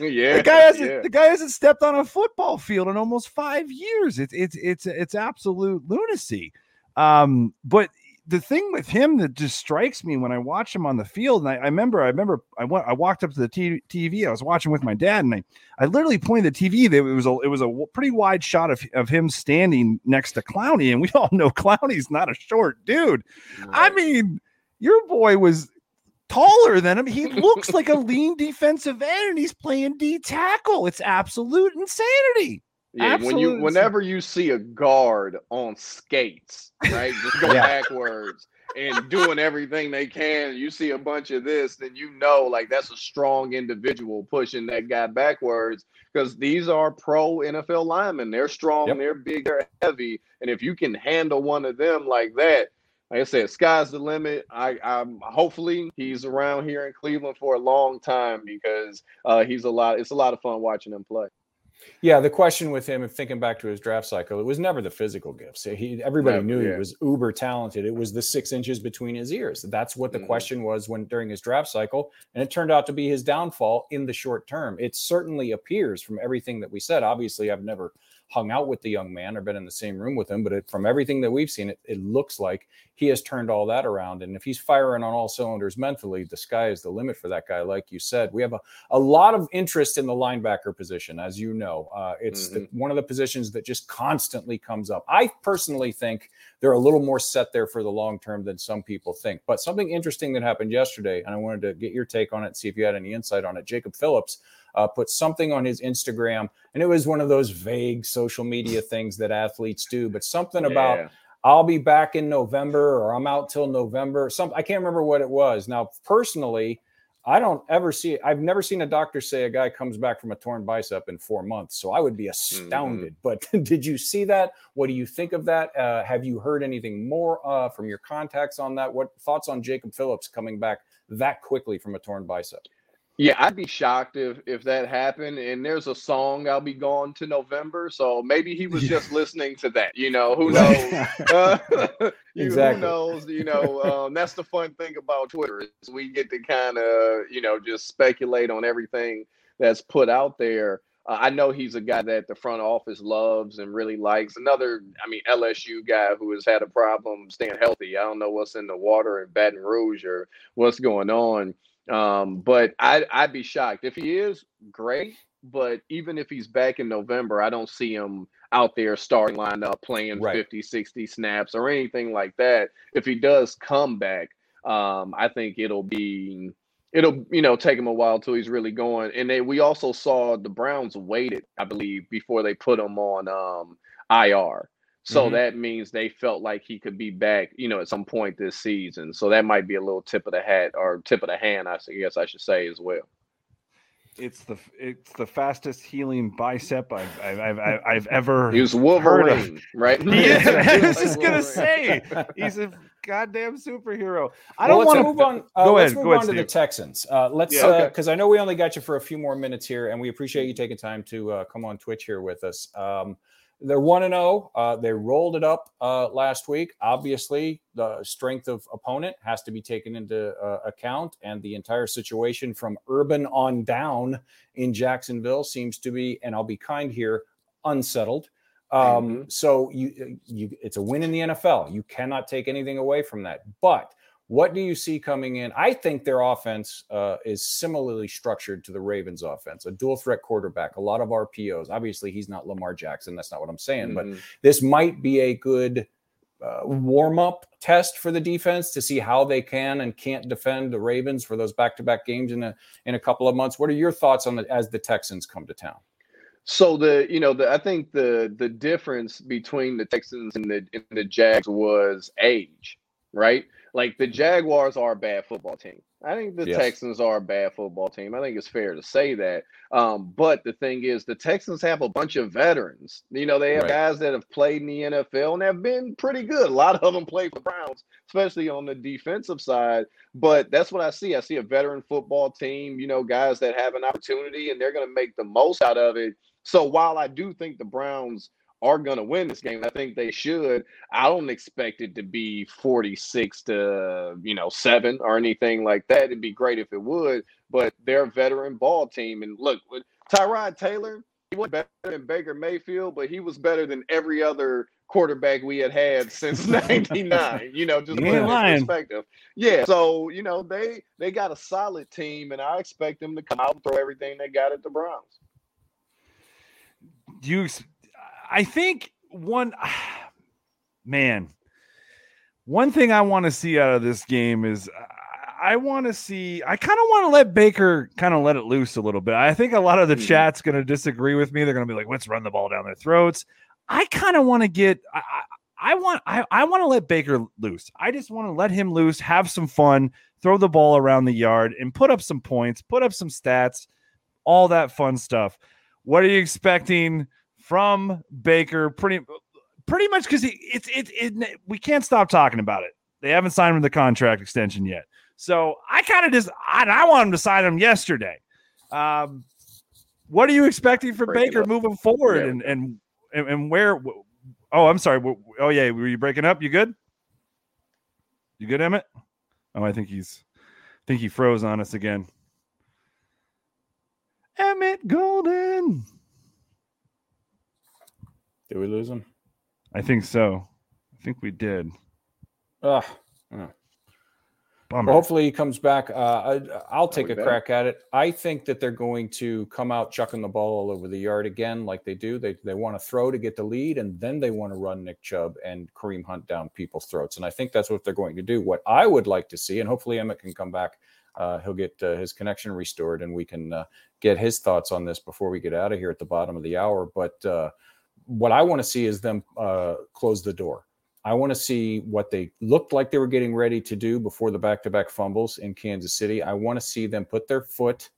yeah, the guy hasn't yeah. the guy hasn't stepped on a football field in almost five years. It's it's it's it's absolute lunacy. Um, but the thing with him that just strikes me when I watch him on the field, and I, I remember, I remember, I went, I walked up to the t- TV. I was watching with my dad, and I, I literally pointed the TV. That it was a, it was a pretty wide shot of, of him standing next to Clowney, and we all know Clowney's not a short dude. Right. I mean, your boy was taller than him. He looks like a lean defensive end, and he's playing D tackle. It's absolute insanity. Yeah, when you whenever you see a guard on skates, right, just go yeah. backwards and doing everything they can, you see a bunch of this, then you know like that's a strong individual pushing that guy backwards because these are pro NFL linemen. They're strong, yep. they're big, they're heavy, and if you can handle one of them like that, like I said, sky's the limit. I, I'm hopefully he's around here in Cleveland for a long time because uh, he's a lot. It's a lot of fun watching him play. Yeah, the question with him, and thinking back to his draft cycle, it was never the physical gifts. He, everybody knew yeah. he was uber talented. It was the six inches between his ears. That's what the mm-hmm. question was when during his draft cycle, and it turned out to be his downfall in the short term. It certainly appears from everything that we said. Obviously, I've never hung out with the young man or been in the same room with him, but it, from everything that we've seen, it, it looks like he has turned all that around. And if he's firing on all cylinders mentally, the sky is the limit for that guy. Like you said, we have a, a lot of interest in the linebacker position, as you know. Uh, it's mm-hmm. the, one of the positions that just constantly comes up. I personally think they're a little more set there for the long term than some people think. But something interesting that happened yesterday, and I wanted to get your take on it, see if you had any insight on it. Jacob Phillips uh, put something on his Instagram, and it was one of those vague social media things that athletes do, but something yeah. about I'll be back in November or I'm out till November. Some I can't remember what it was. Now, personally, I don't ever see I've never seen a doctor say a guy comes back from a torn bicep in four months. So I would be mm-hmm. astounded. Mm-hmm. But did you see that? What do you think of that? Uh, have you heard anything more uh, from your contacts on that? What thoughts on Jacob Phillips coming back that quickly from a torn bicep? Yeah, I'd be shocked if if that happened. And there's a song I'll be gone to November, so maybe he was just listening to that. You know, who knows? uh, exactly. Who knows? You know, um, that's the fun thing about Twitter is we get to kind of you know just speculate on everything that's put out there. Uh, I know he's a guy that the front office loves and really likes. Another, I mean, LSU guy who has had a problem staying healthy. I don't know what's in the water in Baton Rouge or what's going on um, but I'd, I'd be shocked if he is great. But even if he's back in November, I don't see him out there starting lineup playing right. 50, 60 snaps or anything like that. If he does come back, um, I think it'll be it'll you know take him a while till he's really going. And they we also saw the Browns waited, I believe, before they put him on um, IR. So mm-hmm. that means they felt like he could be back, you know, at some point this season. So that might be a little tip of the hat or tip of the hand, I guess I should say as well. It's the it's the fastest healing bicep I've I've, I've, I've ever. He was Wolverine, right? Yeah, I was just gonna say he's a goddamn superhero. I don't well, want to move on. Uh, go let's ahead. Move go on ahead, to Steve. the Texans. Uh, let's because yeah, okay. uh, I know we only got you for a few more minutes here, and we appreciate you taking time to uh, come on Twitch here with us. Um, they're one and zero. Oh. Uh, they rolled it up uh, last week. Obviously, the strength of opponent has to be taken into uh, account, and the entire situation from Urban on down in Jacksonville seems to be, and I'll be kind here, unsettled. Um, mm-hmm. So you, you, it's a win in the NFL. You cannot take anything away from that. But what do you see coming in? I think their offense uh, is similarly structured to the Ravens' offense, a dual threat quarterback, a lot of RPOs. Obviously, he's not Lamar Jackson. That's not what I'm saying, mm-hmm. but this might be a good uh, warm up test for the defense to see how they can and can't defend the Ravens for those back to back games in a in a couple of months. What are your thoughts on it as the Texans come to town? So the you know the I think the the difference between the Texans and the and the Jags was age, right? Like the Jaguars are a bad football team. I think the yes. Texans are a bad football team. I think it's fair to say that. Um, but the thing is, the Texans have a bunch of veterans. You know, they have right. guys that have played in the NFL and have been pretty good. A lot of them play for Browns, especially on the defensive side. But that's what I see. I see a veteran football team, you know, guys that have an opportunity and they're going to make the most out of it. So while I do think the Browns are going to win this game. I think they should. I don't expect it to be 46 to, you know, 7 or anything like that. It'd be great if it would, but they're a veteran ball team and look, Tyrod Taylor, he was better than Baker Mayfield, but he was better than every other quarterback we had had since 99 you know just put perspective yeah so you know they they got a solid team and i expect them to come out and throw everything they got at the browns do you I think one man, one thing I want to see out of this game is I want to see. I kind of want to let Baker kind of let it loose a little bit. I think a lot of the mm-hmm. chat's going to disagree with me. They're going to be like, "Let's run the ball down their throats." I kind of want to get. I, I, I want. I, I want to let Baker loose. I just want to let him loose, have some fun, throw the ball around the yard, and put up some points, put up some stats, all that fun stuff. What are you expecting? From Baker pretty pretty much because it's it, it, it we can't stop talking about it. They haven't signed him the contract extension yet. So I kind of just I, I want him to sign him yesterday. Um, what are you expecting from Break Baker moving forward yeah. and, and and and where? Oh, I'm sorry. Oh yeah, were you breaking up? You good? You good, Emmett? Oh, I think he's I think he froze on us again. Emmett Golden. Did we lose him? I think so. I think we did. Ugh. Well, hopefully he comes back. Uh, I, will take a crack at it. I think that they're going to come out chucking the ball all over the yard again, like they do. They they want to throw to get the lead, and then they want to run Nick Chubb and Kareem Hunt down people's throats. And I think that's what they're going to do. What I would like to see, and hopefully Emmett can come back. Uh, he'll get uh, his connection restored, and we can uh, get his thoughts on this before we get out of here at the bottom of the hour. But uh, what I want to see is them uh, close the door. I want to see what they looked like they were getting ready to do before the back-to-back fumbles in Kansas City. I want to see them put their foot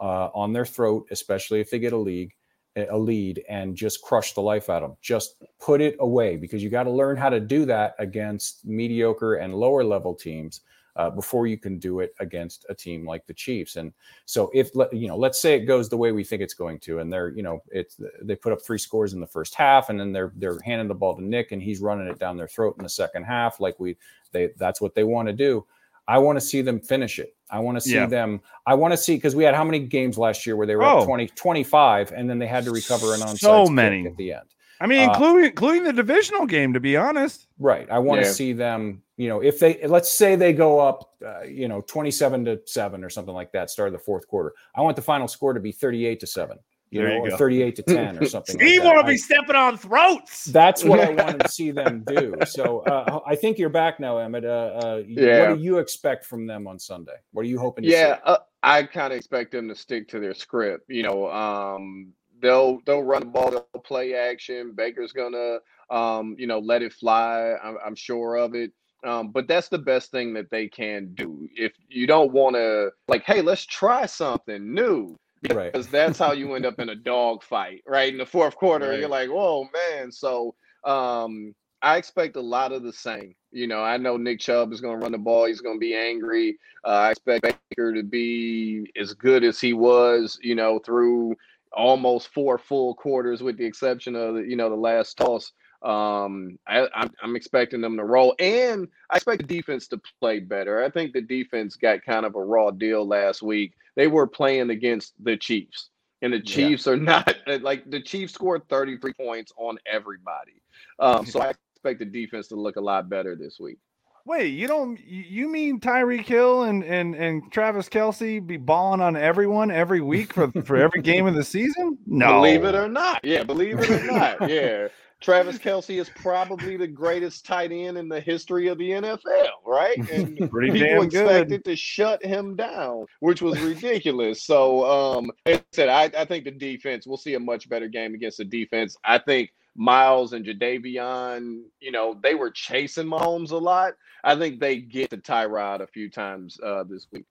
uh, on their throat, especially if they get a league, a lead, and just crush the life out of them. Just put it away because you got to learn how to do that against mediocre and lower level teams uh, before you can do it against a team like the Chiefs. And so, if you know, let's say it goes the way we think it's going to, and they're you know, it's they put up three scores in the first half, and then they're they're handing the ball to Nick, and he's running it down their throat in the second half, like we they that's what they want to do. I want to see them finish it. I want to see yeah. them. I want to see because we had how many games last year where they were oh. 20, 25, and then they had to recover an onside so many at the end. I mean, including uh, including the divisional game, to be honest. Right. I want yeah. to see them. You know, if they let's say they go up, uh, you know, twenty-seven to seven or something like that, start of the fourth quarter. I want the final score to be thirty-eight to seven. You there know, you or 38 to 10 or something. Steve like want to be stepping on throats. That's what I want to see them do. So uh, I think you're back now, Emmett. Uh, uh, yeah. What do you expect from them on Sunday? What are you hoping? yeah, uh, I kind of expect them to stick to their script. You know, um, they'll they'll run the ball, they'll play action. Baker's gonna um, you know let it fly. I'm, I'm sure of it. Um, but that's the best thing that they can do. If you don't want to, like, hey, let's try something new, because right. that's how you end up in a dog fight, right? In the fourth quarter, right. you're like, whoa, man. So um, I expect a lot of the same. You know, I know Nick Chubb is going to run the ball. He's going to be angry. Uh, I expect Baker to be as good as he was, you know, through almost four full quarters, with the exception of the, you know the last toss. Um, I, I'm, I'm expecting them to roll, and I expect the defense to play better. I think the defense got kind of a raw deal last week. They were playing against the Chiefs, and the Chiefs yeah. are not like the Chiefs scored 33 points on everybody. Um, so I expect the defense to look a lot better this week. Wait, you don't you mean Tyreek Hill and and and Travis Kelce be balling on everyone every week for for every game of the season? No, believe it or not, yeah, believe it or not, yeah. Travis Kelce is probably the greatest tight end in the history of the NFL, right? And Pretty people expected good. to shut him down, which was ridiculous. so, um, like I said, I, I think the defense, we'll see a much better game against the defense. I think Myles and Jadeveon, you know, they were chasing Mahomes a lot. I think they get to Tyrod a few times uh, this week.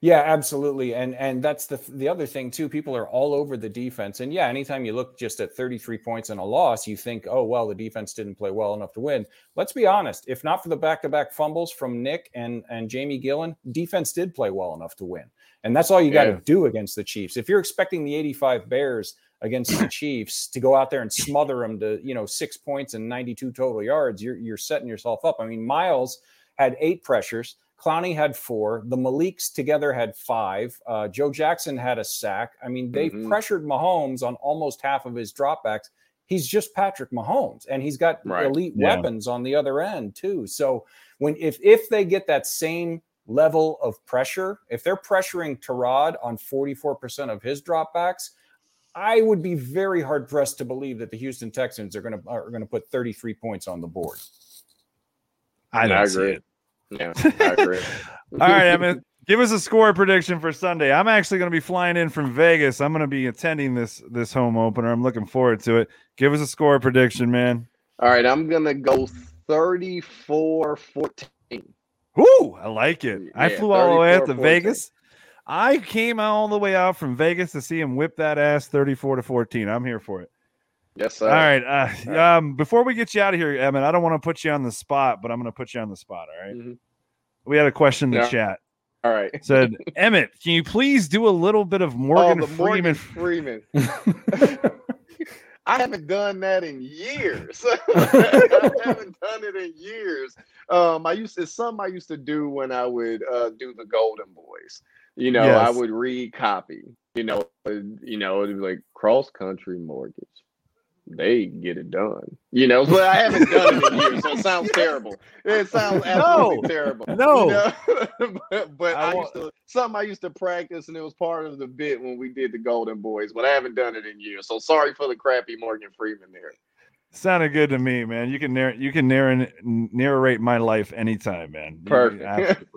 Yeah, absolutely. And and that's the the other thing too. People are all over the defense. And yeah, anytime you look just at 33 points and a loss, you think, "Oh, well, the defense didn't play well enough to win." Let's be honest. If not for the back-to-back fumbles from Nick and and Jamie Gillan, defense did play well enough to win. And that's all you got to do against the Chiefs. If you're expecting the 85 Bears against the Chiefs to go out there and smother them to, you know, 6 points and 92 total yards, you're you're setting yourself up. I mean, Myles had 8 pressures. Clowney had four. The Maliks together had five. Uh, Joe Jackson had a sack. I mean, they mm-hmm. pressured Mahomes on almost half of his dropbacks. He's just Patrick Mahomes, and he's got right. elite yeah. weapons on the other end too. So when if if they get that same level of pressure, if they're pressuring Tyrod on 44% of his dropbacks, I would be very hard pressed to believe that the Houston Texans are going to are going to put 33 points on the board. I, I agree. Yeah, I agree. All right, Emmett, give us a score prediction for Sunday. I'm actually going to be flying in from Vegas. I'm going to be attending this this home opener. I'm looking forward to it. Give us a score prediction, man. All right, I'm going to go 34-14. Ooh, I like it. Yeah, I flew all the way out to Vegas. I came all the way out from Vegas to see him whip that ass 34 to 14. I'm here for it. Yes, sir. All right. Uh, um, before we get you out of here, Emmett, I don't want to put you on the spot, but I'm going to put you on the spot. All right? mm-hmm. We had a question in the yeah. chat. All right. Said Emmett, can you please do a little bit of Morgan oh, Freeman? Freeman. I haven't done that in years. I haven't done it in years. Um, I used it's something I used to do when I would uh, do the Golden Boys. You know, yes. I would read copy. You know, you know, it'd be like cross country mortgage they get it done. You know, but I haven't done it in years, so it sounds terrible. It sounds absolutely no, terrible. No, you know? but, but I, I used to something I used to practice, and it was part of the bit when we did the Golden Boys. But I haven't done it in years, so sorry for the crappy Morgan Freeman there. Sounded good to me, man. You can narr- you can narr- narrate my life anytime, man. Perfect.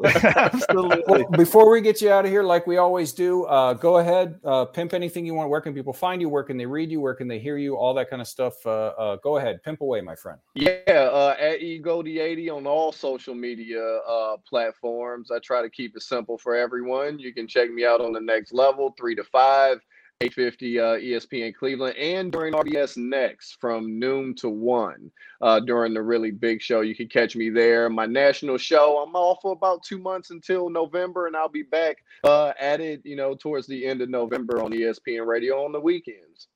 Absolutely. Well, before we get you out of here, like we always do, uh, go ahead, uh, pimp anything you want. Where can people find you? Where can they read you? Where can they hear you? All that kind of stuff. Uh, uh go ahead, pimp away, my friend. Yeah, uh, at egody80 on all social media uh, platforms. I try to keep it simple for everyone. You can check me out on the next level, three to five 850 uh, ESPN Cleveland and during RDS Next from noon to 1 uh, during the really big show. You can catch me there. My national show, I'm off for about two months until November, and I'll be back uh, at it, you know, towards the end of November on ESPN Radio on the weekends.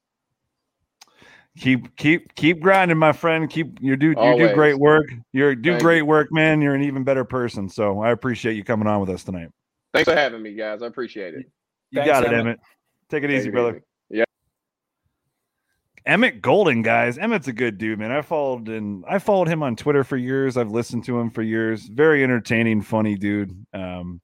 Keep keep keep grinding, my friend. Keep you do you Always. do great work. You do Thank great you. work, man. You're an even better person. So I appreciate you coming on with us tonight. Thanks for having me, guys. I appreciate it. You Thanks, got it, Emmett. Emmett. Take it easy, brother. Yeah. Emmett Golden, guys. Emmett's a good dude, man. I followed and I followed him on Twitter for years. I've listened to him for years. Very entertaining, funny dude. Um,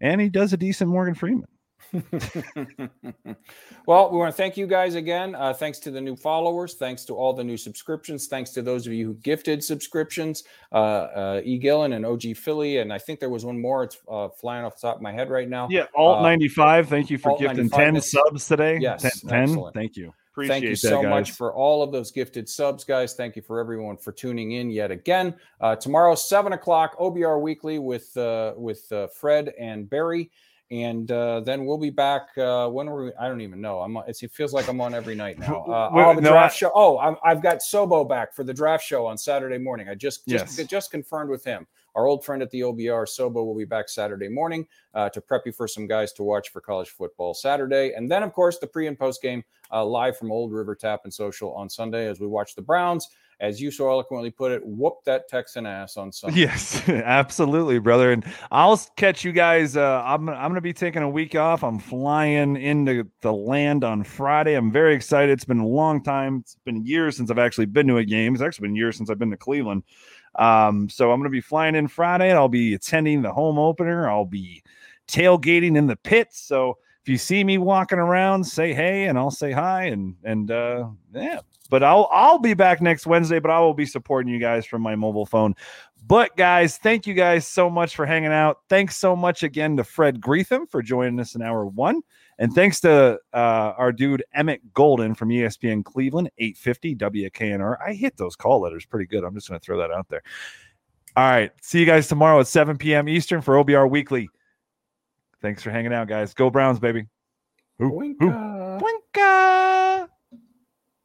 and he does a decent Morgan Freeman. well, we want to thank you guys again. Uh, thanks to the new followers. Thanks to all the new subscriptions. Thanks to those of you who gifted subscriptions. Uh, uh, E. Gillen and OG Philly. And I think there was one more. It's uh, flying off the top of my head right now. Yeah, Alt uh, 95. Thank you for Alt gifting 10 subs today. Yes. 10. 10. Thank you. Appreciate Thank you so much for all of those gifted subs, guys. Thank you for everyone for tuning in yet again. Uh, tomorrow, seven o'clock, OBR Weekly with uh, with uh, Fred and Barry and uh, then we'll be back. Uh, when were we? I don't even know. I'm. it feels like I'm on every night now. Uh, oh, the no, draft I, show. Oh, i have got Sobo back for the draft show on Saturday morning. I just just, yes. just confirmed with him. Our old friend at the OBR, Sobo, will be back Saturday morning uh, to prep you for some guys to watch for college football Saturday. And then, of course, the pre and post game uh, live from Old River Tap and Social on Sunday as we watch the Browns as you so eloquently put it, whoop that Texan ass on Sunday. Yes, absolutely, brother. And I'll catch you guys. Uh, I'm I'm gonna be taking a week off. I'm flying into the land on Friday. I'm very excited. It's been a long time. It's been years since I've actually been to a game. It's actually been years since I've been to Cleveland. Um, so I'm gonna be flying in Friday. And I'll be attending the home opener. I'll be tailgating in the pits. So if you see me walking around, say hey, and I'll say hi, and and uh, yeah, but I'll I'll be back next Wednesday, but I will be supporting you guys from my mobile phone. But guys, thank you guys so much for hanging out. Thanks so much again to Fred Greetham for joining us in hour one. And thanks to uh, our dude Emmett Golden from ESPN Cleveland, 850 WKNR. I hit those call letters pretty good. I'm just going to throw that out there. All right. See you guys tomorrow at 7 p.m. Eastern for OBR Weekly. Thanks for hanging out, guys. Go Browns, baby. Ooh, Boinka. Ooh. Boinka.